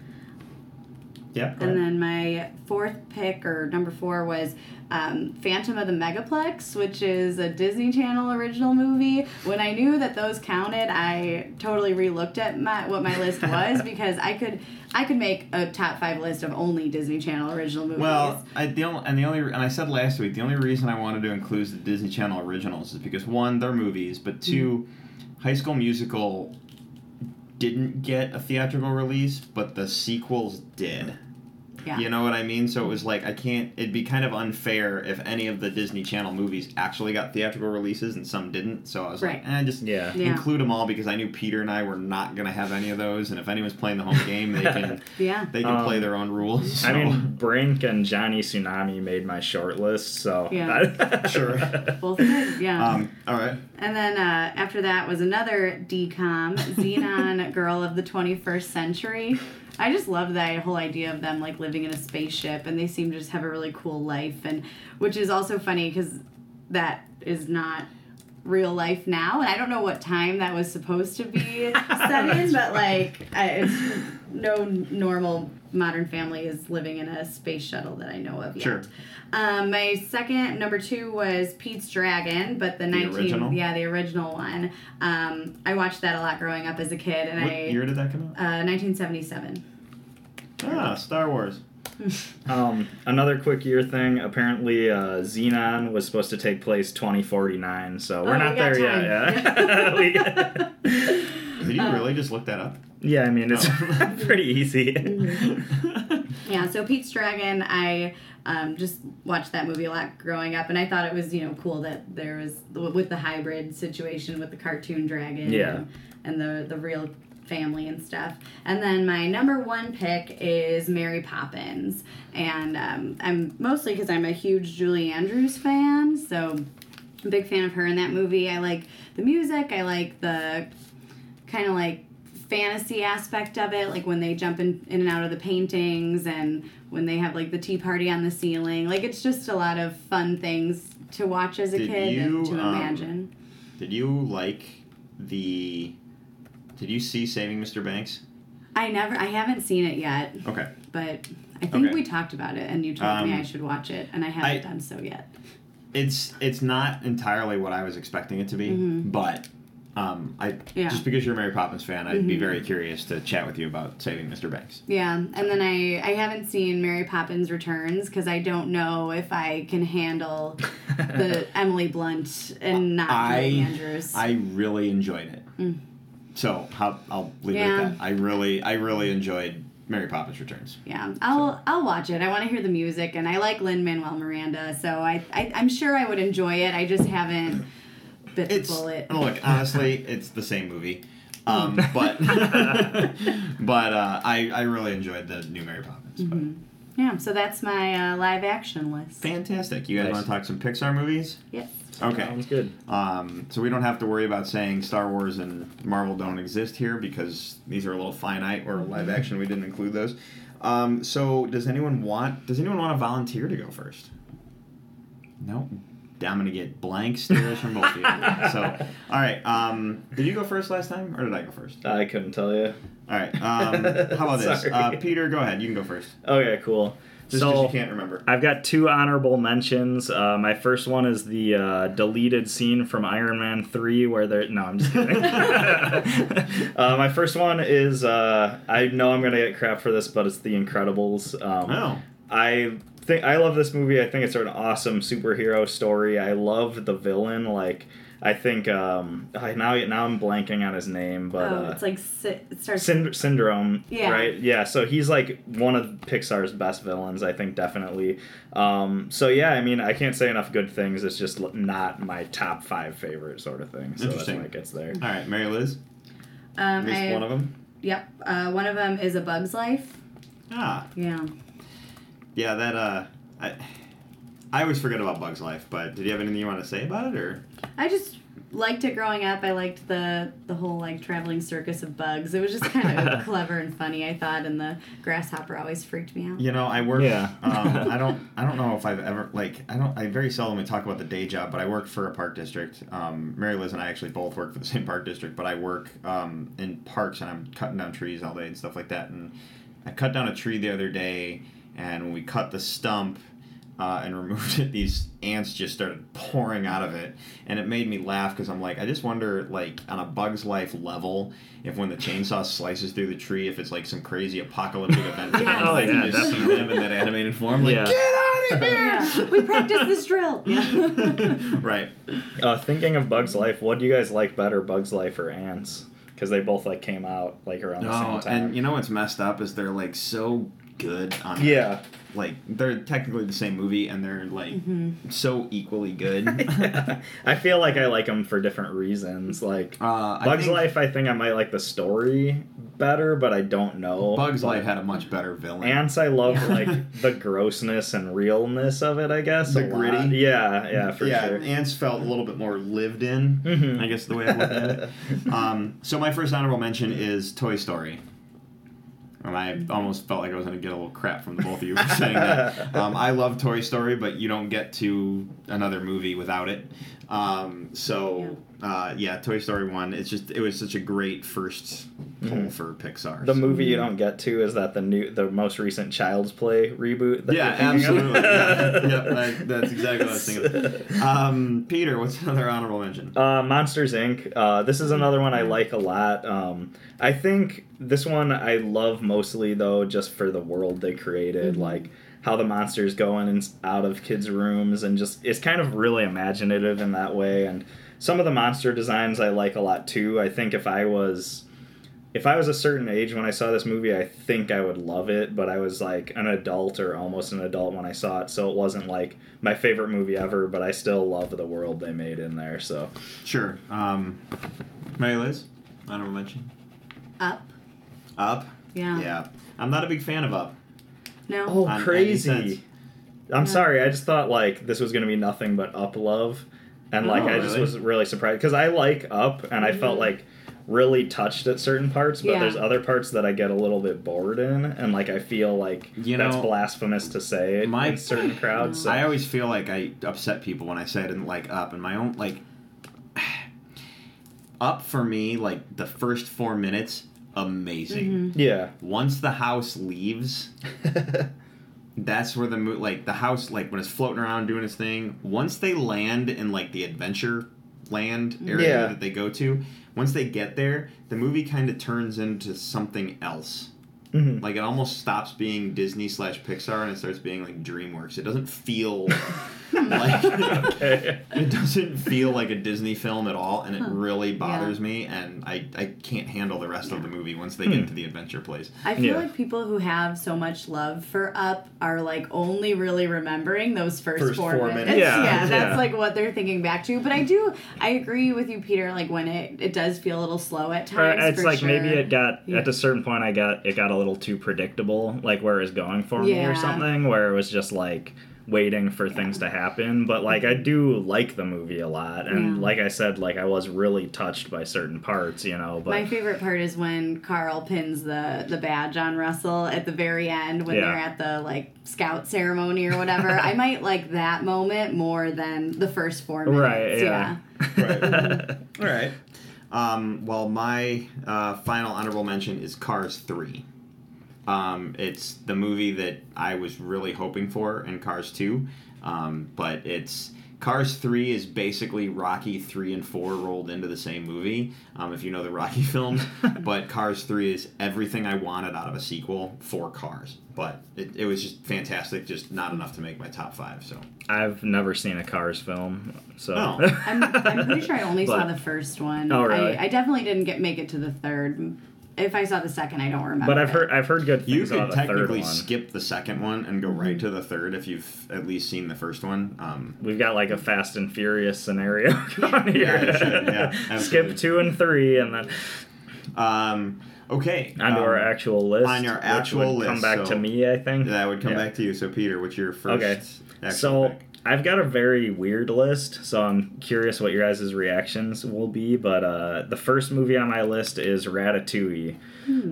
Yep. And then my fourth pick, or number four, was um, Phantom of the Megaplex, which is a Disney Channel original movie. When I knew that those counted, I totally relooked at my what my list was because I could I could make a top five list of only Disney Channel original movies. Well, I the only, and the only and I said last week the only reason I wanted to include the Disney Channel originals is because one they're movies, but 2 High School Musical didn't get a theatrical release, but the sequels did. Yeah. You know what I mean? So it was like I can't. It'd be kind of unfair if any of the Disney Channel movies actually got theatrical releases and some didn't. So I was Right. like, eh, just Yeah. Yeah. include them all because I knew Peter and I were not gonna have any of those. And if anyone's playing the home game, they can Yeah. they can Um, play their own rules. I so- mean, Brink and Johnny Tsunami made my short list, so Yeah. Sure. Both good, yeah. um, all right. And then uh, after that was another DCOM, Zenon Girl of the 21st Century. I just love that whole idea of them like living in a spaceship and they seem to just have a really cool life and which is also funny because that is not real life now and I don't know what time that was supposed to be set in but like I, it's, no normal modern family is living in a space shuttle that I know of yet. Sure. Um, my second number two was Pete's Dragon, but the, 19 original? yeah the original one. Um, I watched that a lot growing up as a kid, and What I year did that come out? uh, 1977. Ah, Star Wars. Um, another quick year thing. Apparently, uh, Zenon was supposed to take place 2049, so we're Oh, not got there time. yet. Yeah. We Did you Uh, really just look that up? yeah, I mean it's Oh. pretty easy. Yeah, so Pete's Dragon, I um, just watched that movie a lot growing up, and I thought it was you know cool that there was with the hybrid situation with the cartoon dragon, Yeah. and, and the the real family and stuff. And then my number one pick is Mary Poppins, and um, I'm mostly because I'm a huge Julie Andrews fan, so I'm a big fan of her in that movie. I like the music, I like the kind of like fantasy aspect of it, like when they jump in, in and out of the paintings and when they have like the tea party on the ceiling. Like it's just a lot of fun things to watch as a Did kid you, and to um, imagine. Did you like the? Did you see Saving Mr. Banks? I never, I haven't seen it yet, Okay. but I think Okay. we talked about it and you told me Um, I should watch it, and I haven't I- done so yet. It's it's not entirely what I was expecting it to be, but um, I Yeah. just because you're a Mary Poppins fan, I'd be Mhm. very curious to chat with you about Saving Mr. Banks. Yeah, and then I I haven't seen Mary Poppins Returns because I don't know if I can handle the Emily Blunt and not I Andrews. I really enjoyed it. Mm. So how, I'll leave it at that. I really I really enjoyed Mary Poppins Returns. Yeah, I'll I'll watch it. I want to hear the music, and I like Lin Manuel Miranda, so I, I I'm sure I would enjoy it. I just haven't bit the bullet. oh, look honestly, it's the same movie, um, but but uh, I I really enjoyed the new Mary Poppins. Mhm. Yeah, so that's my uh, live action list. Fantastic! You guys Nice. want to talk some Pixar movies? Yes. Okay. Sounds good. Um, so we don't have to worry about saying Star Wars and Marvel don't exist here because these are a little finite or live action. We didn't include those. Um, so does anyone want? Does anyone want to volunteer to go first? No. I'm gonna get blank stares from both of you. So, all right. Um, did you go first last time, or did I go first? I couldn't tell you. All right. Um, how about this? Uh, Peter, go ahead. You can go first. Okay, cool. Just so you can't remember. I've got two honorable mentions. Uh, my first one is the uh, deleted scene from Iron Man 3 where they're. No, I'm just kidding. uh, my first one is. Uh, I know I'm going to get crap for this, but it's The Incredibles. Um, Oh. I think I love this movie. I think it's an awesome superhero story. I love the villain. Like, I think. Um, I, now, now I'm blanking on his name, but. oh, uh, it's like sy- it starts. Synd- syndrome Yeah. right yeah so he's like one of pixar's best villains i think definitely um, so yeah i mean i can't say enough good things it's just not my top five favorite sort of thing so that's Interesting. why it gets there All right, Mary Liz. um, At least I- one of them. Yep. Uh, one of them is A Bug's Life. Ah, Yeah. Yeah. That. Uh, I. I always forget about Bug's Life, but did you have anything you want to say about it, or? I just liked it growing up. I liked the the whole like traveling circus of bugs. It was just kind of clever and funny. I thought, and the grasshopper always freaked me out. You know, I work. Yeah. um, I don't. I don't know if I've ever like. I don't. I very seldomly talk about the day job, but I work for a park district. Um, Mary Liz and I actually both work for the same park district, but I work um, in parks and I'm cutting down trees all day and stuff like that. And I cut down a tree the other day, and when we cut the stump. Uh, and removed it. These ants just started pouring out of it, and it made me laugh because I'm like, I just wonder, like, on a Bug's Life level, if when the chainsaw slices through the tree, if it's like some crazy apocalyptic event. Yes. Oh, Like, you yeah, just see them in that animated form. Like, Yeah. get out of here! Yeah. We practiced this drill. Yeah. right. uh, thinking of bugs life what do you guys like better bugs life or ants because they both like came out like around the same No, time and you know what's messed up is they're like so good on yeah like they're technically the same movie and they're like so equally good. I feel like I like them for different reasons. Like Uh, I Bugs think Life, I think I might like the story better, but I don't know. Bugs But Life had a much better villain. Ants, I love like the grossness and realness of it. I guess The a lot. gritty? Yeah, yeah, for yeah, sure. Ants felt a little bit more lived in. Mhm. I guess the way I look at it. Um, so my first honorable mention is Toy Story. And I almost felt like I was going to get a little crap from the both of you for saying that. Um, I love Toy Story, but you don't get to another movie without it. Um, so uh, yeah, Toy Story one. It's just it was such a great first pull Mhm. for Pixar. The so- movie you don't get to is that the new, the most recent Child's Play reboot. that Yeah, you're thinking of? absolutely. yeah, yeah that, that's exactly what I was thinking. Um, Peter, what's another honorable mention? Uh, Monsters Inc. Uh, this is another one I like a lot. Um, I think this one I love mostly though, just for the world they created, like how the monsters go in and out of kids' rooms, and just it's kind of really imaginative in that way. And some of the monster designs I like a lot too. I think if I was if I was a certain age when I saw this movie, I think I would love it, but I was like an adult or almost an adult when I saw it, so it wasn't like my favorite movie ever, but I still love the world they made in there. So Sure. Um, Mary Liz, honorable mention. Up. Up. Yeah. Yeah. I'm not a big fan of Up. No. Oh, on crazy! I'm Yeah. sorry. I just thought like this was gonna be nothing but up love, and like Oh, I just really? was really surprised because I like up, and I felt Mhm. like really touched at certain parts, but Yeah. there's other parts that I get a little bit bored in, and like I feel like You that's know, blasphemous to say my- in certain crowds. So. I always feel like I upset people when I say I didn't like Up, and my own like. Up for me, like the first four minutes, amazing. Mhm. yeah. Once the house leaves, that's where the mo- like the house like when it's floating around doing its thing. Once they land in like the adventure land mm-hmm. area Yeah. that they go to, once they get there, the movie kind of turns into something else. Mhm. Like it almost stops being Disney slash Pixar and it starts being like DreamWorks. It doesn't feel like okay. it doesn't feel like a Disney film at all, and it Huh. really bothers me. And I, I can't handle the rest of the movie once they Hmm. get to the adventure place. I feel Yeah. like people who have so much love for Up are like only really remembering those first, First four, four minutes. minutes. Yeah, that's yeah. like what they're thinking back to. But I do, I agree with you, Peter. Like when it it does feel a little slow at Or times. it's for like sure. maybe it got Yeah. at a certain point I got it got a little too predictable, like where it was going for me or something, where it was just like waiting for things to happen. But like I do like the movie a lot, and Yeah. like I said, like I was really touched by certain parts, you know. But My favorite part is when Carl pins the the badge on Russell at the very end when Yeah. they're at the like scout ceremony or whatever. I might like that moment more than the first four minutes. right, yeah. Right. All right. Um, well, my uh, final honorable mention is Cars 3. Um, it's the movie that I was really hoping for in Cars 2, um, but it's. Cars 3 is basically Rocky 3 and 4 rolled into the same movie, um, if you know the Rocky films. but Cars 3 is everything I wanted out of a sequel for Cars. But it, it was just fantastic, just not enough to make my top five. So I've never seen a Cars film, so. Oh. I'm, I'm pretty sure I only saw the first one. Oh, really? I, I definitely didn't get make it to the third. If I saw the second, I don't remember. but I've it. heard I've heard good You things could about the third technically one. skip the second one and go right to the third if you've at least seen the first one. Um, We've got like a Fast and Furious scenario going here. Yeah, you should, yeah, absolutely. Skip two and three, and then um, okay. onto um, our actual list. on your which actual would come list, back so to me, I think. That would come Yeah. back to you. So, Peter, what's your first? Okay. actual So pick? I've got a very weird list, so I'm curious what your guys' reactions will be. But uh, the first movie on my list is Ratatouille.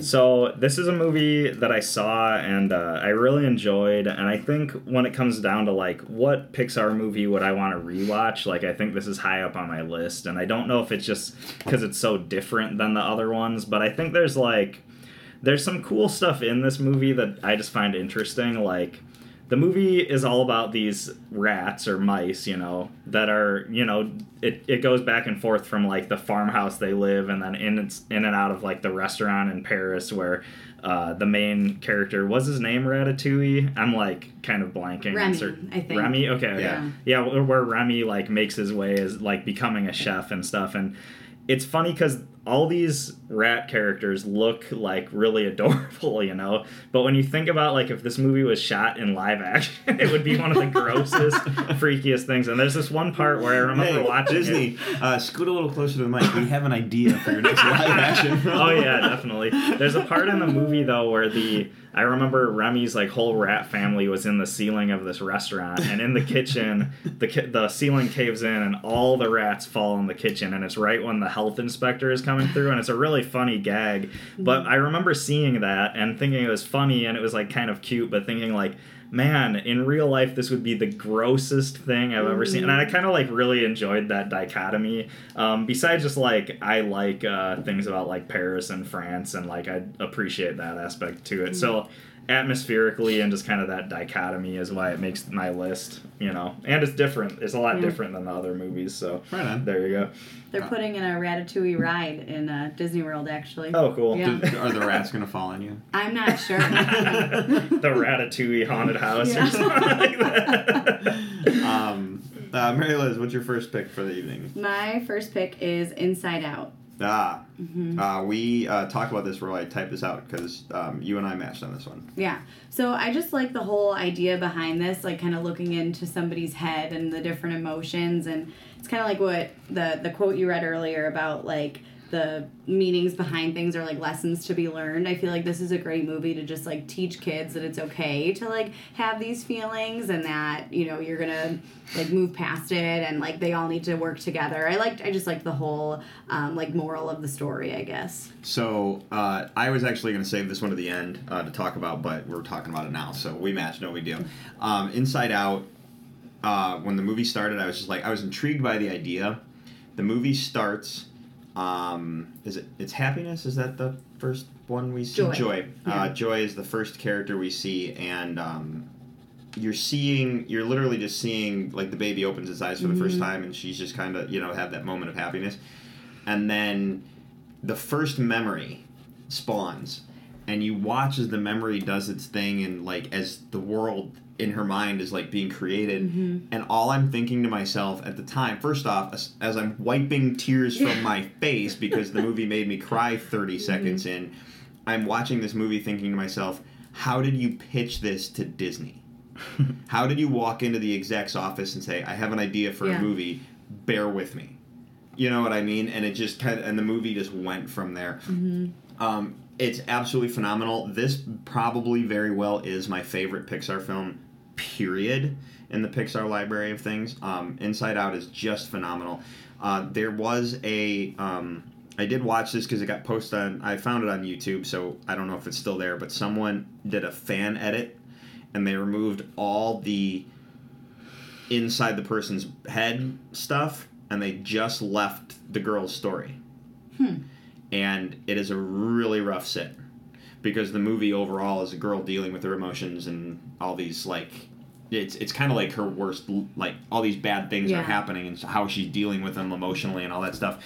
So this is a movie that I saw and uh, I really enjoyed, and I think when it comes down to like what Pixar movie would I want to rewatch, like I think this is high up on my list, and I don't know if it's just because it's so different than the other ones, but I think there's like there's some cool stuff in this movie that I just find interesting. Like, the movie is all about these rats or mice, you know, that are, you know, it, it goes back and forth from like the farmhouse they live and then in in and out of like the restaurant in Paris where uh, the main character was his name Ratatouille. I'm like kind of blanking. Remy, I think. Remy. Okay. okay. Yeah. Yeah. where where Remy like makes his way as like becoming a chef and stuff, and it's funny because all these rat characters look like really adorable, you know. But when you think about like if this movie was shot in live action, it would be one of the grossest, freakiest things. And there's this one part where I remember Hey, watching it. Disney, uh, scoot a little closer to the mic. We have an idea for your next live action. oh yeah, definitely. There's a part in the movie though where the I remember Remy's like whole rat family was in the ceiling of this restaurant, and in the kitchen, the ki- the ceiling caves in, and all the rats fall in the kitchen, and it's right when the health inspector is coming through, and it's a really funny gag. But I remember seeing that and thinking it was funny, and it was like kind of cute, but thinking like. Man, in real life, this would be the grossest thing I've ever seen, and I kind of like really enjoyed that dichotomy. Um, besides, just like I like uh, things about like Paris and France, and like I appreciate that aspect to it. So atmospherically and just kind of that dichotomy is why it makes my list, you know. And it's different. It's a lot Yeah. different than the other movies. So Right on. there you go. They're putting in a Ratatouille ride in uh, Disney World, actually. Oh, cool. Yeah. Do- Are the rats gonna fall on you? I'm not sure. the Ratatouille haunted house Yeah. or something like that. Um, uh, Mary Liz, what's your first pick for the evening? My first pick is Inside Out. Ah, Mm-hmm. uh, we uh, talked about this where I typed this out because um, you and I matched on this one. Yeah. So I just like the whole idea behind this, like kind of looking into somebody's head and the different emotions, and it's kind of like what the the quote you read earlier about like the meanings behind things or like lessons to be learned. I feel like this is a great movie to just like teach kids that it's okay to like have these feelings and that you know you're gonna like move past it and like they all need to work together. I liked I just liked the whole um, like moral of the story, I guess. So uh, I was actually going to save this one to the end uh, to talk about, but we're talking about it now, so we matched, no big deal. Um, Inside Out. Uh, when the movie started, I was just like, I was intrigued by the idea. The movie starts. Um, is it? It's happiness. Is that the first one we see? Joy. Joy. Yeah. Uh, Joy is the first character we see, and um, you're seeing. You're literally just seeing like the baby opens its eyes for the first time, and she's just kind of you know have that moment of happiness, and then the first memory spawns and you watch as the memory does its thing and like as the world in her mind is like being created mm-hmm. and all i'm thinking to myself at the time first off as, as i'm wiping tears from my face because the movie made me cry 30 mm-hmm. seconds in i'm watching this movie thinking to myself how did you pitch this to disney how did you walk into the exec's office and say i have an idea for Yeah. a movie bear with me you know what I mean? And it just kind of, and the movie just went from there. Mm-hmm. Um, it's absolutely phenomenal. This probably very well is my favorite Pixar film, period, in the Pixar library of things. Um, Inside Out is just phenomenal. Uh, there was a, um, I did watch this because it got posted on, I found it on YouTube, so I don't know if it's still there, but someone did a fan edit and they removed all the inside the person's head stuff and they just left the girl's story and it is a really rough sit because the movie overall is a girl dealing with her emotions and all these like it's it's kind of like her worst like all these bad things Yeah. are happening and how she's dealing with them emotionally and all that stuff.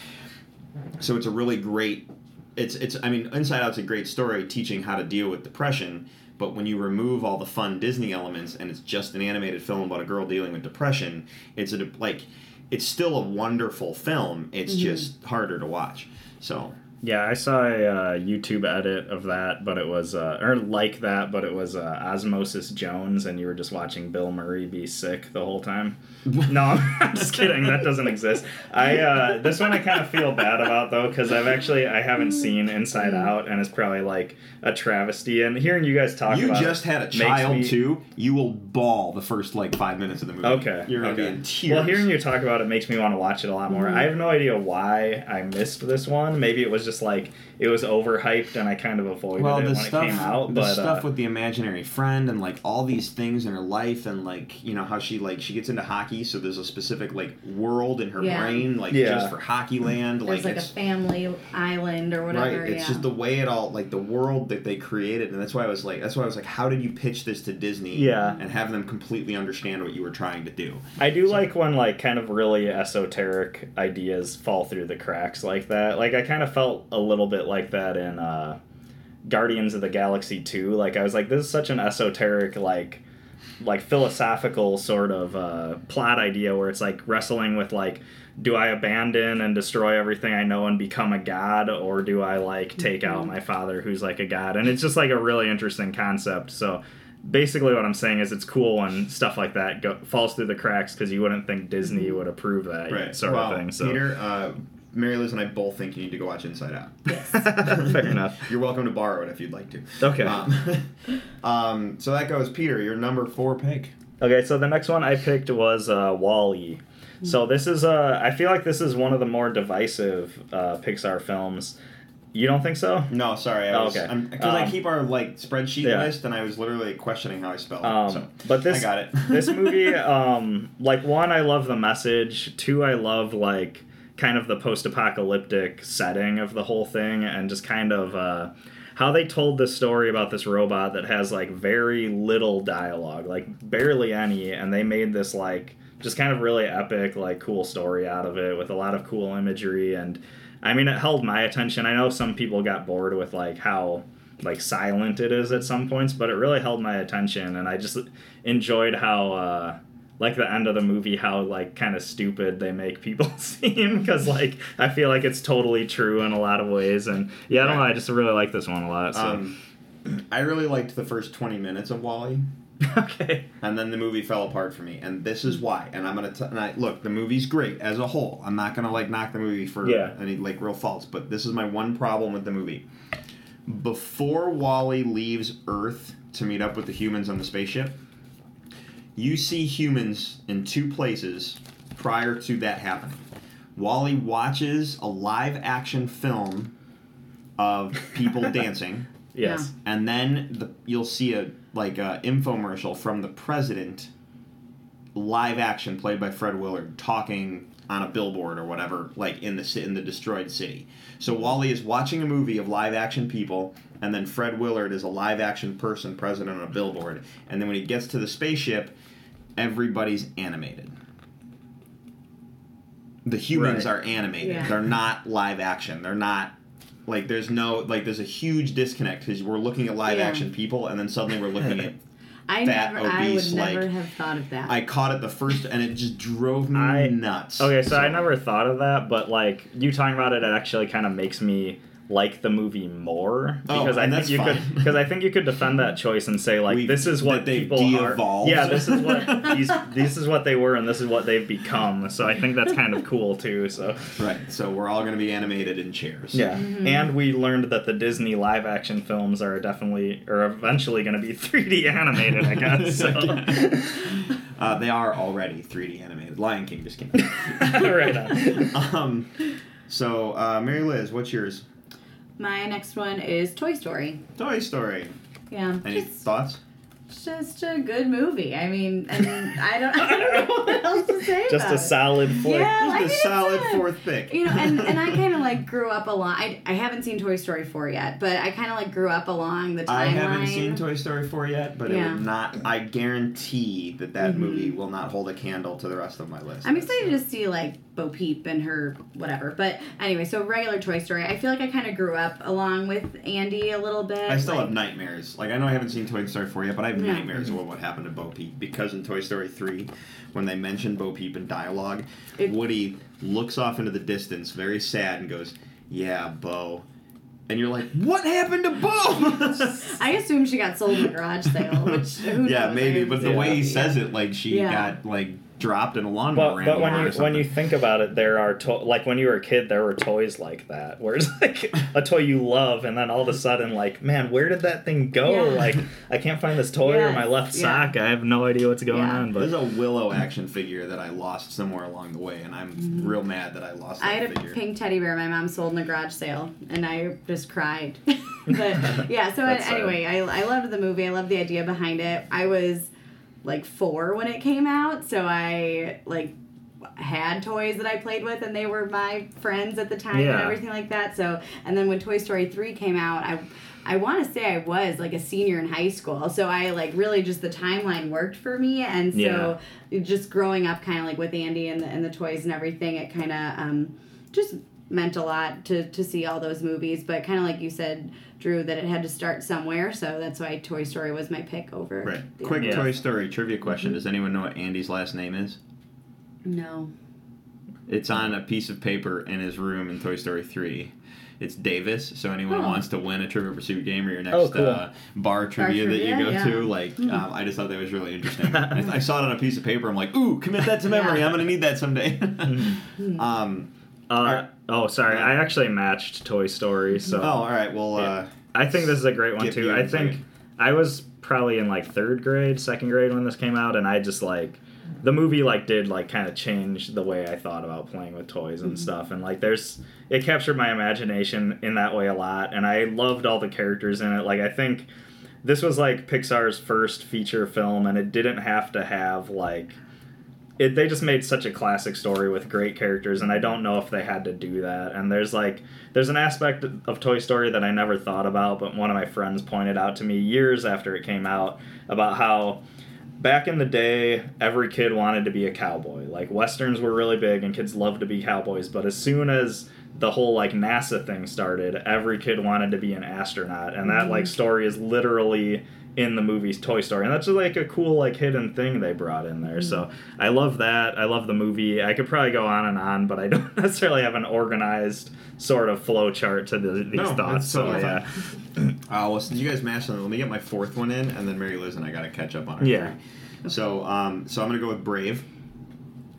So it's a really great it's it's i mean inside out's a great story teaching how to deal with depression but when you remove all the fun disney elements and it's just an animated film about a girl dealing with depression it's a like it's still a wonderful film. It's mm-hmm. just harder to watch. So Yeah, I saw a uh, YouTube edit of that, but it was uh, or like that, but it was uh, Osmosis Jones, and you were just watching Bill Murray be sick the whole time. no, I'm just kidding. That doesn't exist. I uh, this one I kind of feel bad about though because I've actually I haven't seen Inside Out, and it's probably like a travesty. And hearing you guys talk you about just it had a child me- too you will bawl the first like five minutes of the movie Okay. you're gonna okay. be in tears Well, hearing you talk about it makes me want to watch it a lot more. Mhm. I have no idea why I missed this one. Maybe it was just like it was overhyped and I kind of avoided well, it the when stuff, it came out. the but stuff uh, with the imaginary friend and like all these things in her life and like you know how she like she gets into hockey, so there's a specific like world in her Yeah. brain like Yeah. just for hockey land. like There's like a it's family island or whatever. right. It's yeah. just the way it all like the world that they created, and that's why I was like that's why I was like, how did you pitch this to Disney? Yeah. and have them completely understand what you were trying to do. I do like when like kind of really esoteric ideas fall through the cracks like that. Like I kind of felt a little bit like that in uh, Guardians of the Galaxy 2. Like I was like, this is such an esoteric like like philosophical sort of uh, plot idea where it's like wrestling with like do I abandon and destroy everything I know and become a god or do I like take out my father who's like a god? And it's just like a really interesting concept. So basically what I'm saying is it's cool when stuff like that go, falls through the cracks because you wouldn't think Disney would approve that sort well, of thing so Peter, uh, Mary Liz, and I both think you need to go watch Inside Out. fair enough You're welcome to borrow it if you'd like to. okay Um, um, so that goes, Peter. Your number four pick. Okay, so the next one I picked was uh, Wall-E. So this is uh, I feel like this is one of the more divisive uh, Pixar films. You don't think so? No, sorry. I Oh, okay. Because I Um, keep our like spreadsheet yeah. list, and I was literally questioning how I spelled Um, it. So but this I got it. this movie, um, like one, I love the message. Two, I love like kind of the post-apocalyptic setting of the whole thing, and just kind of uh, how they told this story about this robot that has like very little dialogue, like barely any, and they made this like just kind of really epic, like cool story out of it with a lot of cool imagery and. I mean, it held my attention. I know some people got bored with like how like silent it is at some points, but it really held my attention, and I just enjoyed how uh, like the end of the movie how like kind of stupid they make people seem because like I feel like it's totally true in a lot of ways, and yeah, I don't know. I just really like this one a lot. So um, I really liked the first 20 minutes of Wall-E, okay, and then the movie fell apart for me, and this is why. And I'm gonna t- and I, look. The movie's great as a whole. I'm not gonna like knock the movie for Yeah. any like real faults, but this is my one problem with the movie. Before Wall-E leaves Earth to meet up with the humans on the spaceship, you see humans in two places prior to that happening. Wall-E watches a live action film of people dancing, yes, and then the, you'll see a like a infomercial from the president, live action played by Fred Willard, talking on a billboard or whatever, like in the in the destroyed city. So Wall-E is watching a movie of live action people, and then Fred Willard is a live action person present on a billboard. And then when he gets to the spaceship, everybody's animated. The humans Right. are animated. Yeah. They're not live action. They're not like there's no like there's a huge disconnect because we're looking at live Yeah. action people and then suddenly we're looking at I fat, never, I would obese, never like- have thought of that. I caught it the first and it just drove me I- nuts. okay. So I never thought of that, but like you talking about it, it actually kind of makes me like the movie more Oh, because I think you fine. could because I think you could defend that choice and say like We- this is what they've people de-evolved. are. Yeah, this is what these this is what they were and this is what they've become. So I think that's kind of cool too. So Right. So we're all going to be animated in chairs. yeah, and we learned that the Disney live action films are definitely or eventually going to be 3D animated. I guess. So. Uh, they are already 3D animated. Lion King just came out. right on. um, so, uh, Mary Liz, what's yours? My next one is Toy Story. Toy Story. Yeah. Any just- thoughts? just a good movie. I mean, and I don't, I don't know what else to say. Just about a solid flick. Yeah, I mean, a it's solid a- fourth pick. You know, and, and I kind of like grew up along. I, I haven't seen Toy Story 4 yet, but I kind of like grew up along the timeline. I haven't seen Toy Story 4 yet, but it would not. I guarantee that that Mhm. movie will not hold a candle to the rest of my list. I'm excited uh, to see like Bo Peep and her whatever. But anyway, so regular Toy Story. I feel like I kind of grew up along with Andy a little bit. I still like, have nightmares. Like I know I haven't seen Toy Story 4 yet, but I have Yeah. nightmares of what happened to Bo Peep because in Toy Story 3, when they mention Bo Peep in dialogue, It- Woody looks off into the distance, very sad, and goes, "Yeah, Bo." And you're like, "What happened to Bo?" I assume she got sold in a garage sale, which who yeah, knows? maybe, but the way he says it, like she Yeah. got like dropped in a lawnmower. But, but when you when you think about it, there are to- like when you were a kid, there were toys like that, where it's like a toy you love, and then all of a sudden, like, man, where did that thing go? Yeah. Like, I can't find this toy or my Yes, left yeah. sock. I have no idea what's going Yeah. on. But there's But a Willow action figure that I lost somewhere along the way, and I'm real mad that I lost that Mm-hmm. I had a pink teddy bear my mom sold in a garage sale, and I just cried. but yeah, so That's sad. anyway, I, I loved the movie. I loved the idea behind it. I was like four when it came out, so I like had toys that I played with, and they were my friends at the time and everything like that. So, and then when Toy Story three came out, I. I want to say I was like a senior in high school, so I like really just the timeline worked for me, and so just growing up kind of like with Andy and the, and the toys and everything, it kind of um, just meant a lot to, to see all those movies. But kind of like you said, Drew, that it had to start somewhere, so that's why Toy Story was my pick over. Right. the Quick other- Yeah. Toy Story trivia question: Mm-hmm. Does anyone know what Andy's last name is? No. It's on a piece of paper in his room in Toy Story 3. It's Davis, so anyone Oh. wants to win a Trivia Pursuit game or your next Oh, cool. uh, bar trivia that you go yeah. to, like, Hmm. um, I just thought that was really interesting. I, I saw it on a piece of paper. I'm like, ooh, commit that to memory. Yeah. I'm going to need that someday. Hmm. um, uh, oh, sorry, I actually matched Toy Story, so oh, all right. Well, uh, I think this is a great one too. I think. I was probably in like third grade, second grade when this came out, and I just like the movie like did like kind of change the way I thought about playing with toys and stuff. And like there's it captured my imagination in that way a lot, and I loved all the characters in it. Like I think this was like Pixar's first feature film, and it didn't have to have like it, they just made such a classic story with great characters and i don't know if they had to do that. And there's like there's an aspect of toy story that i never thought about but one of my friends pointed out to me years after it came out about how back in the day every kid wanted to be a cowboy. Like westerns were really big and kids loved to be cowboys but as soon as the whole like nasa thing started every kid wanted to be an astronaut. And that like mm-hmm. story is literally in the movie's Toy Story, and that's just like a cool like hidden thing they brought in there. So I love that. I love the movie. I could probably go on and on, but I don't necessarily have an organized sort of flow chart to the, these No, thoughts. So totally yeah, Uh, well, since you guys matched on, let me get my fourth one in, and then Mary Liz and I got to catch up on our Yeah. three. So, um, so I'm gonna go with Brave.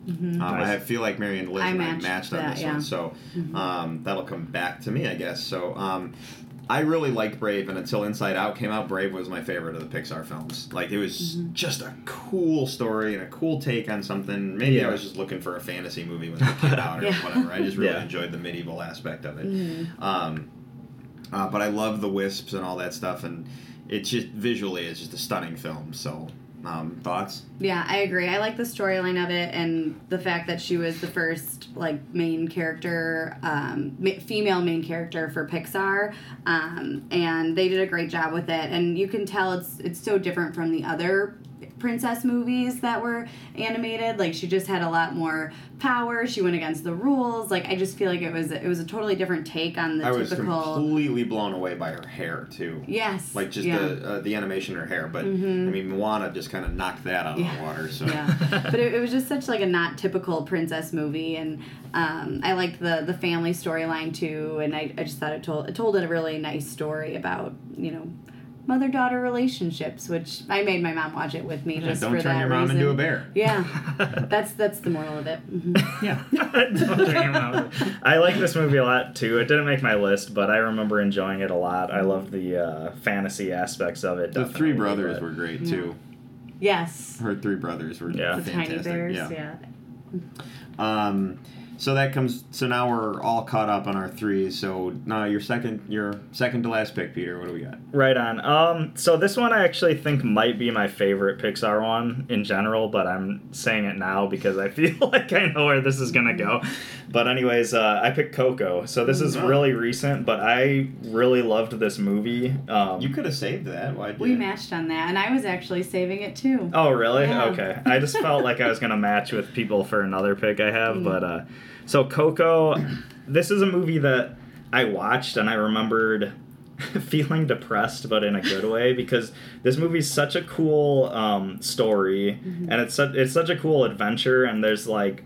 Um, Nice. I feel like Mary and Liz I and I matched matched on that, this yeah. one, so um, that'll come back to me, I guess. So, um, I really liked Brave, and until Inside Out came out, Brave was my favorite of the Pixar films. Like, it was just a cool story and a cool take on something. Maybe I was just looking for a fantasy movie when it came out or Yeah. whatever. I just really Yeah. enjoyed the medieval aspect of it. Mm-hmm. Um, uh, but I love the wisps and all that stuff, and it's just visually, it's just a stunning film. So, um, thoughts? Yeah, I agree. I like the storyline of it and the fact that she was the first like main character, um, ma- female main character for Pixar, um, and they did a great job with it. And you can tell it's it's so different from the other princess movies that were animated. Like she just had a lot more power. She went against the rules. Like I just feel like it was it was a totally different take on the I was completely blown away by her hair too. yes. Like just yeah. the uh, the animation in her hair, but Mhm. I mean Moana just kind of knocked that out of Yeah. the water. So yeah but it, it was just such like a not typical princess movie and um, i liked the the family storyline too and I, I just thought it told it told a really nice story about you know mother daughter relationships which i made my mom watch it with me Yeah, just don't for turn that your mom reason. into a bear. yeah that's that's the moral of it Mhm. Yeah. Don't turn your mouth. I like this movie a lot too. It didn't make my list, but I remember enjoying it a lot. I loved the uh, fantasy aspects of it. The three brothers but- were great Yeah. too. yes Her three brothers were Yeah. the tiny bears yeah. yeah, Um, So that comes. So now we're all caught up on our threes. So now your second, your second to last pick, Peter. What do we got? Right on. Um, so this one I actually think might be my favorite Pixar one in general, but I'm saying it now because I feel like I know where this is gonna go. But anyways, uh, I picked Coco. So this is Oh. really recent, but I really loved this movie. Um, You could have saved that. Why? We matched on that, and I was actually saving it too. Oh really? Yeah. Okay. I just felt like I was gonna match with people for another pick I have, Mm. but uh, so Coco, this is a movie that I watched and I remembered feeling depressed, but in a good way because this movie's such a cool um, story Mm-hmm. and it's such it's such a cool adventure and there's like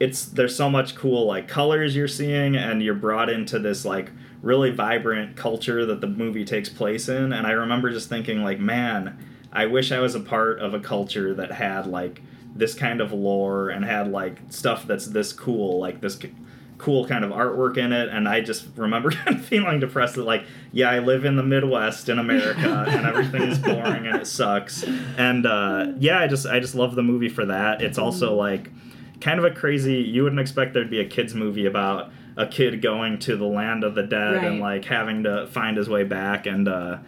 it's there's so much cool like colors you're seeing and you're brought into this like really vibrant culture that the movie takes place in and i remember just thinking like man i wish i was a part of a culture that had like this kind of lore and had like stuff that's this cool like this c- cool kind of artwork in it and i just remember kind of feeling depressed that like yeah i live in the midwest in america and everything is boring and it sucks. And uh, yeah i just i just love the movie for that. It's also like kind of a crazy you wouldn't expect there'd be a kids movie about a kid going to the land of the dead and like having to find his way back and uh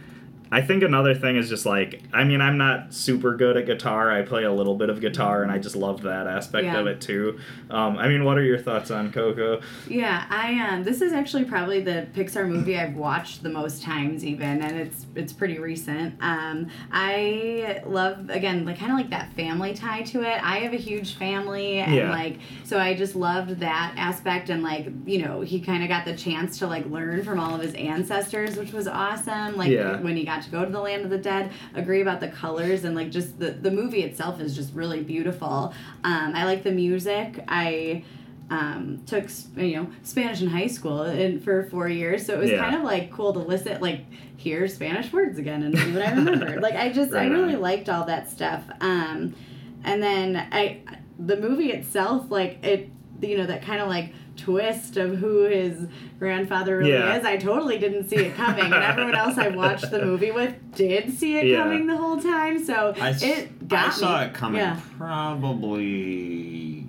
I think another thing is just like I mean I'm not super good at guitar. I play a little bit of guitar and I just love that aspect Yeah. of it too. Um, I mean, what are your thoughts on Coco? Yeah, I um this is actually probably the Pixar movie I've watched the most times even and it's it's pretty recent. Um I love again like kind of like that family tie to it. I have a huge family and Yeah. like so I just loved that aspect and like, you know, he kind of got the chance to like learn from all of his ancestors, which was awesome. Like Yeah. when he got to go to the land of the dead, agree about the colors and like just the the movie itself is just really beautiful. Um I like the music. I um, took you know Spanish in high school and for four years, so it was Yeah. kind of like cool to listen, like hear Spanish words again and see what I remembered. like I just I really on. liked all that stuff. Um, and then I the movie itself, like it, you know that kind of like twist of who his grandfather really Yeah. is. I totally didn't see it coming, and everyone else I watched the movie with did see it Yeah. coming the whole time. So I, s- it got I saw me. it coming Yeah. probably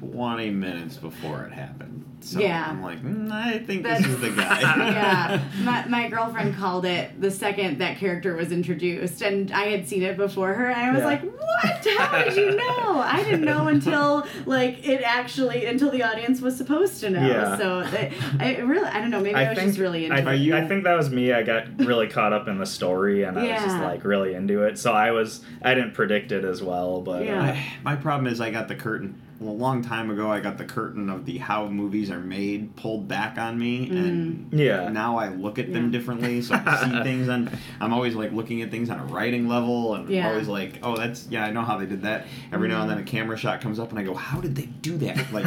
20 minutes before it happened. So Yeah. I'm like, mm, I think That's- this is the guy. yeah, my, my girlfriend called it the second that character was introduced, and I had seen it before her, and I was Yeah. like, "What? How did you know?" I didn't know until like it actually until the audience was supposed to know. Yeah. So it, I really, I don't know. Maybe I, was just really into I, it. You- I think that was me. I got really caught up in the story and I was just like really into it. So I was I didn't predict it as well, but Yeah. uh, I, my problem is I got the curtain well, a long time ago. I got the curtain of the how movies are made pulled back on me, and Yeah. now I look at them Yeah. differently. So I see things, and I'm always like looking at things on a writing level, and Yeah. I'm always like, oh, that's yeah, I know how they did that. Every now and then a camera shot comes up, and I go, how did they do that? Like,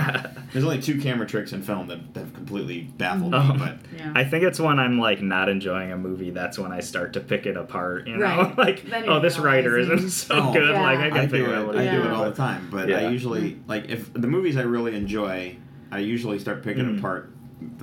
there's only two camera tricks in film that, that have completely baffled Oh. me, mm. but. yeah. I think it's when I'm like not enjoying a movie. That's when I start to pick it apart. You know, Right. like oh, this writer isn't so Oh, good. yeah. Like I I can do figure out it. what I do it all the time, but I usually like if the movies I really enjoy, I usually start picking Mhm. apart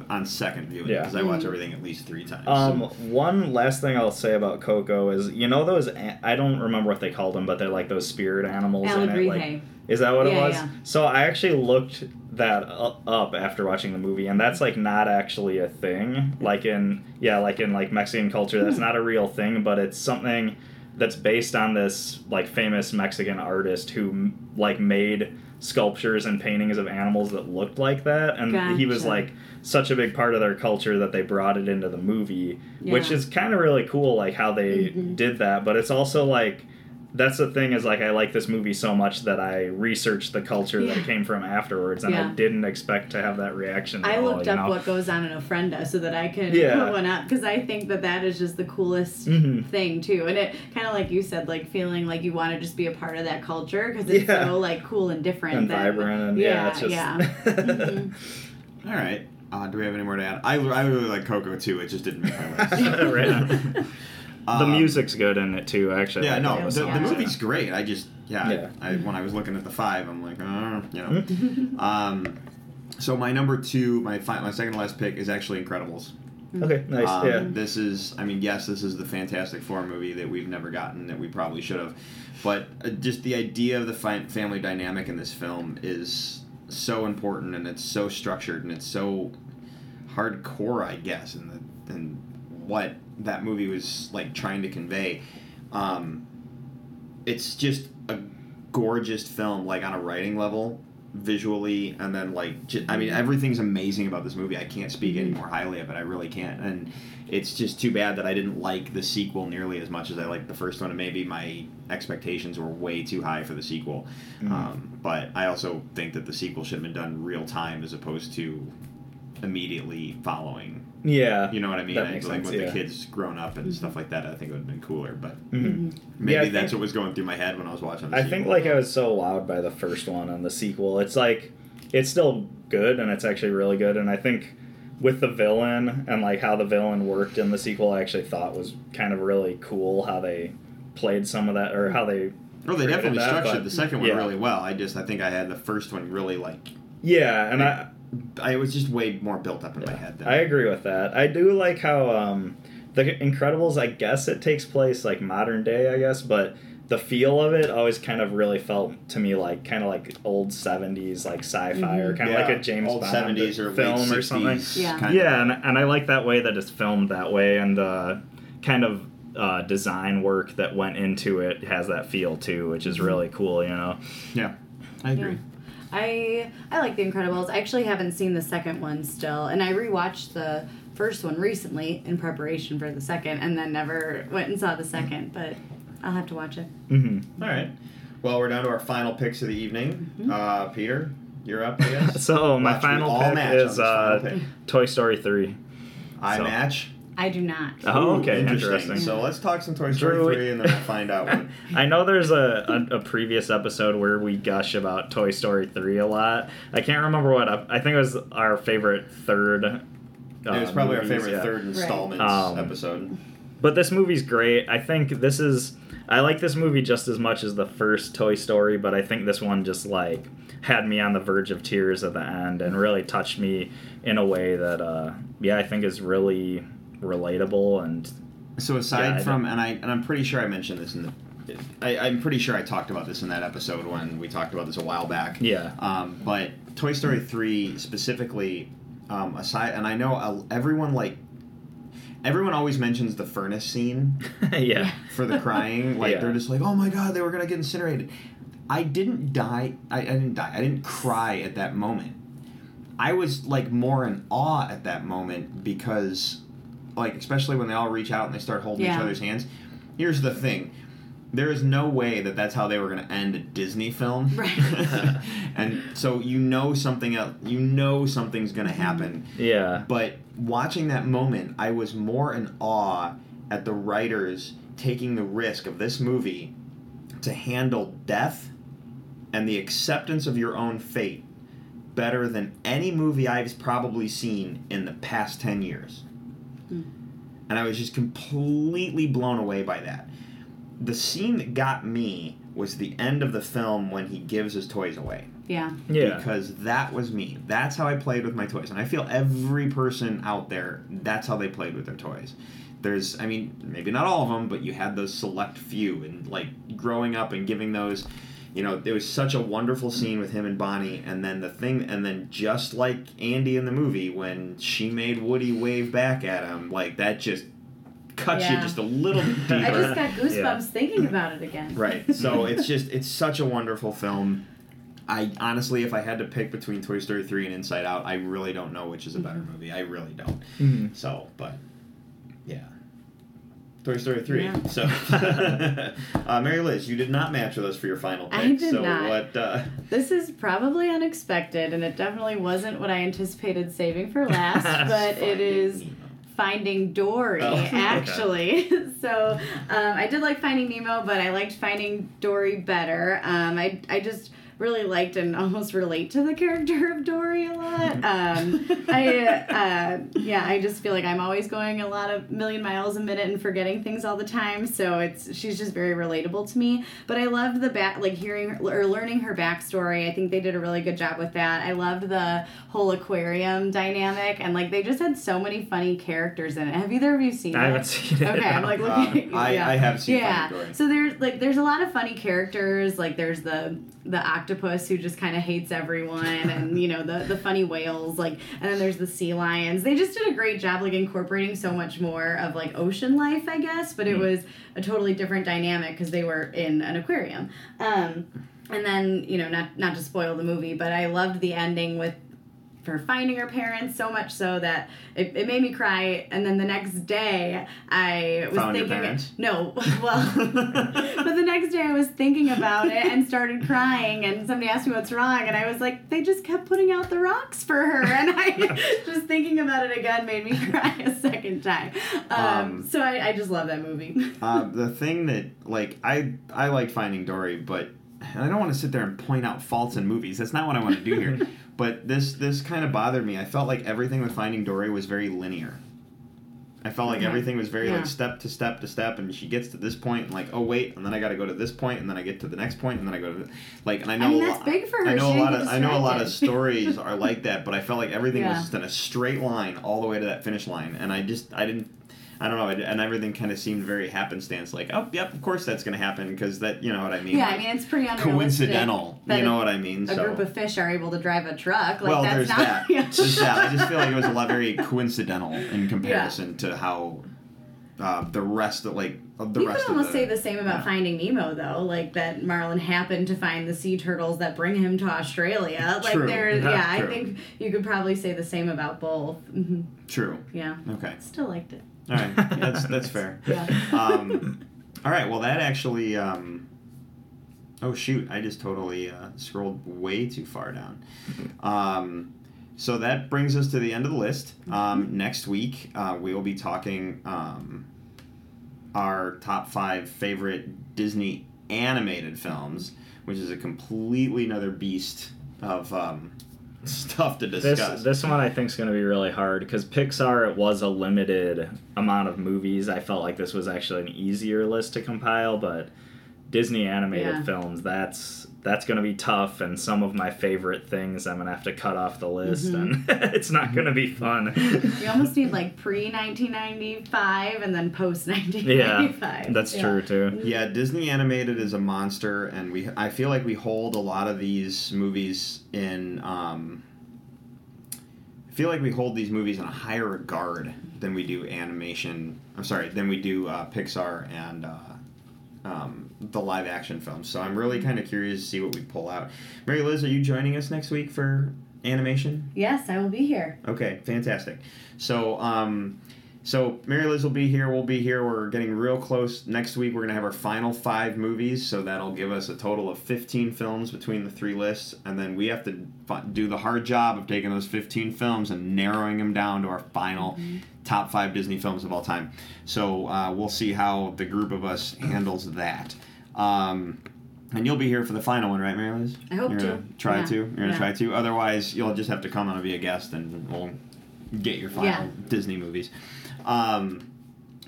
on second viewing Yeah. because I watch Mhm. everything at least three times. Um, So- one last thing I'll say about Coco is, you know, those a- I don't remember what they called them, but they're like those spirit animals. in it. Like, is that what it was? yeah. So I actually looked that up after watching the movie, and that's like not actually a thing. Like in yeah, like in like Mexican culture, that's not a real thing, but it's something that's based on this like famous Mexican artist who like made sculptures and paintings of animals that looked like that, and he was like such a big part of their culture that they brought it into the movie, which is kind of really cool, like how they Mhm. did that. But it's also like that's the thing is like I like this movie so much that I researched the culture that it came from afterwards, and I didn't expect to have that reaction. At I all, looked you up know? what goes on in Ofrenda so that I could Yeah. put one up because I think that that is just the coolest Mhm. thing too, and it kind of like you said, like feeling like you want to just be a part of that culture because it's Yeah. so like cool and different and than- vibrant, and yeah, yeah, it's just yeah. Mhm. all right. Uh, do we have any more to add? I, I really like Coco too. It just didn't make my list. Right on. the Um, music's good in it too. Actually, Yeah, I no, the, all the movie's great. I just yeah, Yeah. I, when I was looking at the five, I'm like, uh, you know. um, so my number two, my fi- my second to last pick is actually Incredibles. Okay, nice. Um, yeah. This is, I mean, yes, this is the Fantastic Four movie that we've never gotten that we probably should have, but uh, just the idea of the fi- family dynamic in this film is so important and it's so structured and it's so hardcore, I guess, and the and what that movie was like trying to convey. Um, it's just a gorgeous film, like on a writing level, visually, and then like ju- I mean everything's amazing about this movie. I can't speak any more highly of it. I really can't, and it's just too bad that I didn't like the sequel nearly as much as I liked the first one, and maybe my expectations were way too high for the sequel. Um, but I also think that the sequel should have been done real time as opposed to immediately following. Yeah. You know what I mean? That I- makes like sense, with yeah. the kids grown up and stuff like that. I think it would have been cooler, but Mhm. maybe Yeah, that's think- what was going through my head when I was watching. The I sequel. think like I was so wowed by the first one and the sequel. It's like it's still good and it's actually really good and I think with the villain and like how the villain worked in the sequel I actually thought was kind of really cool how they played some of that or how they Oh, they definitely that, structured but- the second one yeah. really well. I just I think I had the first one really like Yeah, and I I was just way more built up in my head. Than, I agree with that. I do like how um, the Incredibles. I guess it takes place like modern day. I guess, but the feel of it always kind of really felt to me like kind of like old seventies like sci-fi or kind of like a James old Bond seventies or film late 60s or something. Yeah. Kind Yeah, and, and I like that way that it's filmed that way, and the kind of uh, design work that went into it has that feel too, which is really cool. You know. yeah, I agree. Yeah. I I like The Incredibles. I actually haven't seen the second one still, and I rewatched the first one recently in preparation for the second, and then never went and saw the second. But I'll have to watch it. Mm-hmm. All right. Well, we're down to our final picks of the evening. Mm-hmm. Uh, Peter, you're up. I guess. So my final all pick match is uh, final pick. Toy Story three. I so- match. I do not. Oh, okay, interesting. So let's talk some Toy Story Drew, three, and then we'll find out. What, I know there's a, a, a previous episode where we gush about Toy Story 3 a lot. I can't remember what, ep- I think it was our favorite third. Uh, it was probably our favorite yeah. third installment Um, episode. But this movie's great. I think this is. I like this movie just as much as the first Toy Story, but I think this one just like had me on the verge of tears at the end and really touched me in a way that, uh, yeah, I think is really relatable and So aside Yeah, from, and I and I'm pretty sure I mentioned this in the, I, I'm pretty sure I talked about this in that episode when we talked about this a while back. yeah. Um, but Toy Story three specifically, um, aside, and I know everyone like, everyone always mentions the furnace scene yeah. for the crying. Like Yeah. they're just like, oh my god, they were gonna get incinerated. I didn't die. I, I didn't die. I didn't cry at that moment. I was like more in awe at that moment because, like, especially when they all reach out and they start holding each other's hands. Here's the thing. There is no way that that's how they were going to end a Disney film, Right. and so you know something else. You know something's going to mm-hmm. happen, Yeah. but watching that moment, I was more in awe at the writers taking the risk of this movie to handle death and the acceptance of your own fate better than any movie I've probably seen in the past 10 years. And I was just completely blown away by that. The scene that got me was the end of the film when he gives his toys away Yeah. Yeah. because that was me. That's how I played with my toys, and I feel every person out there that's how they played with their toys. There's, I mean, maybe not all of them, but you had those select few, and like growing up and giving those, you know, there was such a wonderful scene with him and Bonnie, and then the thing, and then just like Andy in the movie when she made Woody wave back at him, like that just cuts you just a little deeper. I just got goosebumps Yeah. thinking about it again. Right. So it's just it's such a wonderful film. I honestly, if I had to pick between Toy Story three and Inside Out, I really don't know which is a better movie. I really don't. Mhm. So, but yeah, Toy Story three. Yeah. So, uh, Mary Liz, you did not match with us for your final pick. I did so not. what? Uh, This is probably unexpected, and it definitely wasn't what I anticipated saving for last, but it is Finding Dory, Oh, okay. actually. so um, I did like Finding Nemo, but I liked Finding Dory better. Um, I, I just really liked and almost relate to the character of Dory a lot. Um, I uh, yeah, I just feel like I'm always going a lot of million miles a minute and forgetting things all the time. So it's she's just very relatable to me. But I loved the back like hearing her, or learning her backstory. I think they did a really good job with that. I loved the whole aquarium dynamic and like they just had so many funny characters in it. Have either of you seen it? I haven't seen it. Okay, I'm like looking. Uh, I- yeah. I have seen Yeah. Finding So there's like there's a lot of funny characters. Like there's the the octopus who just kind of hates everyone, and you know the the funny whales, like, and then there's the sea lions. They just did a great job, like incorporating so much more of like ocean life, I guess. But it was a totally different dynamic because they were in an aquarium. Um, and then you know, not not to spoil the movie, but I loved the ending with her finding her parents so much so that it, it made me cry and then the next day i was Found thinking parents? no well but the next day i was thinking about it and started crying and somebody asked me what's wrong and i was like they just kept putting out the rocks for her and i just thinking about it again made me cry a second time um, Um, so I, I just love that movie uh, the thing that like I I like Finding Dory, but and I don't want to sit there and point out faults in movies. That's not what I want to do here. But this this kind of bothered me. I felt like everything with Finding Dory was very linear. I felt like Okay. everything was very Yeah. like step to step to step, and she gets to this point, and like, oh wait, and then I got to go to this point, and then I get to the next point, and then I go to the, like, and I know mean, a that's lot- big for I know She a lot of I know a lot of stories are like that, but I felt like everything was just in a straight line all the way to that finish line, and I just I didn't. I don't know, it- and everything kind of seemed very happenstance. Like, oh, yep, of course that's going to happen because that, you know what I mean? yeah i mean it's pretty coincidental. You know what I mean? a so, group of fish are able to drive a truck like well, that's there's not that. yeah. There's that. I just feel like it was a lot very coincidental in comparison to how uh, the rest of like the rest of the you rest could almost of the, say the same about yeah. Finding Nemo, though. Like that Marlin happened to find the sea turtles that bring him to Australia. Like True. there, Yeah, yeah, I think you could probably say the same about both. hmm True. Yeah, Okay. still liked it. All right. That's that's fair. Yeah. Um, all right. Well, that actually. Um, oh shoot! I just totally uh, scrolled way too far down. Um, so that brings us to the end of the list. Um, next week, uh, we will be talking um, our top five favorite Disney animated films, which is a completely another beast of um, stuff to This discuss. this one I think is going to be really hard because Pixar it was a limited amount of movies. I felt like this was actually an easier list to compile, but Disney animated Yeah. films that's that's going to be tough and some of my favorite things I'm going to have to cut off the list Mm-hmm. and it's not going to be fun. You almost need like pre nineteen ninety five and then post-1995. yeah, ninety five. that's true too. Yeah, Disney animated is a monster, and we I feel like we hold a lot of these movies in. Um, I feel like we hold these movies in a higher regard than we do animation. I'm sorry, than we do uh, Pixar and uh, um, the live action films. So I'm really kind of curious to see what we pull out. Mary Liz, are you joining us next week for animation? Yes, I will be here. Okay, fantastic. So, um, so Mary Liz will be here. We'll be here. We're getting real close. Next week, we're gonna have our final five movies. So that'll give us a total of fifteen films between the three lists, and then we have to do the hard job of taking those fifteen films and narrowing them down to our final top five Disney films of all time. So uh, we'll see how the group of us handles that. Um, and you'll be here for the final one, right, Mary Liz? I hope You're gonna to. Try Yeah. to. You're gonna Yeah. try to. Otherwise, you'll just have to come on and be a guest, and we'll get your final Yeah. Disney movies. Um,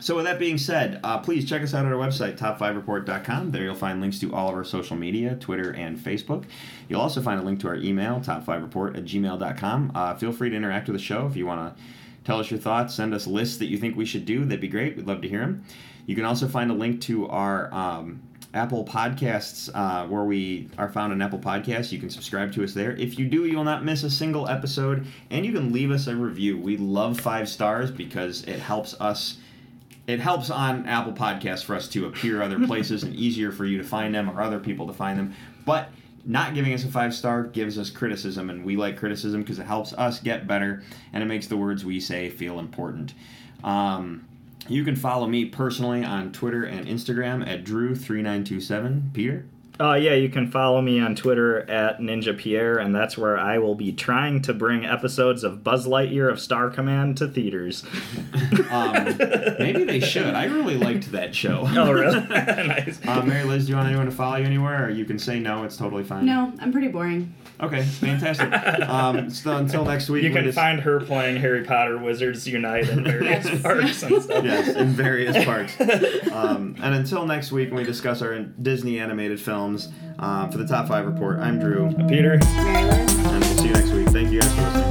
so with that being said, uh, please check us out at our website, top5report.com. There you'll find links to all of our social media, Twitter and Facebook. You'll also find a link to our email, top5report at gmail.com. Uh, feel free to interact with the show if you want to tell us your thoughts, send us lists that you think we should do. That'd be great. We'd love to hear them. You can also find a link to our um, Apple Podcasts, uh, where we are found on Apple Podcasts. You can subscribe to us there. If you do, you will not miss a single episode, and you can leave us a review. We love five stars because it helps us. It helps on Apple Podcasts for us to appear other places and easier for you to find them or other people to find them. But not giving us a five star gives us criticism, and we like criticism because it helps us get better and it makes the words we say feel important. Um, you can follow me personally on Twitter and Instagram at Drew3927. Peter? Uh, yeah, you can follow me on Twitter at Ninja Pierre, and that's where I will be trying to bring episodes of Buzz Lightyear of Star Command to theaters. Um, maybe they should. I really liked that show. oh, really? nice. Uh, Mary Liz, do you want anyone to follow you anywhere? Or you can say no, it's totally fine. No, I'm pretty boring. Okay, fantastic. Um, so until next week, You can just- find her playing Harry Potter Wizards Unite in various Yes. parts and stuff. yes, in various parks. Um, and until next week, when we discuss our Disney animated films uh, for the top five report, I'm Drew, Peter? Mary Liz? and we'll see you next week. Thank you guys for listening.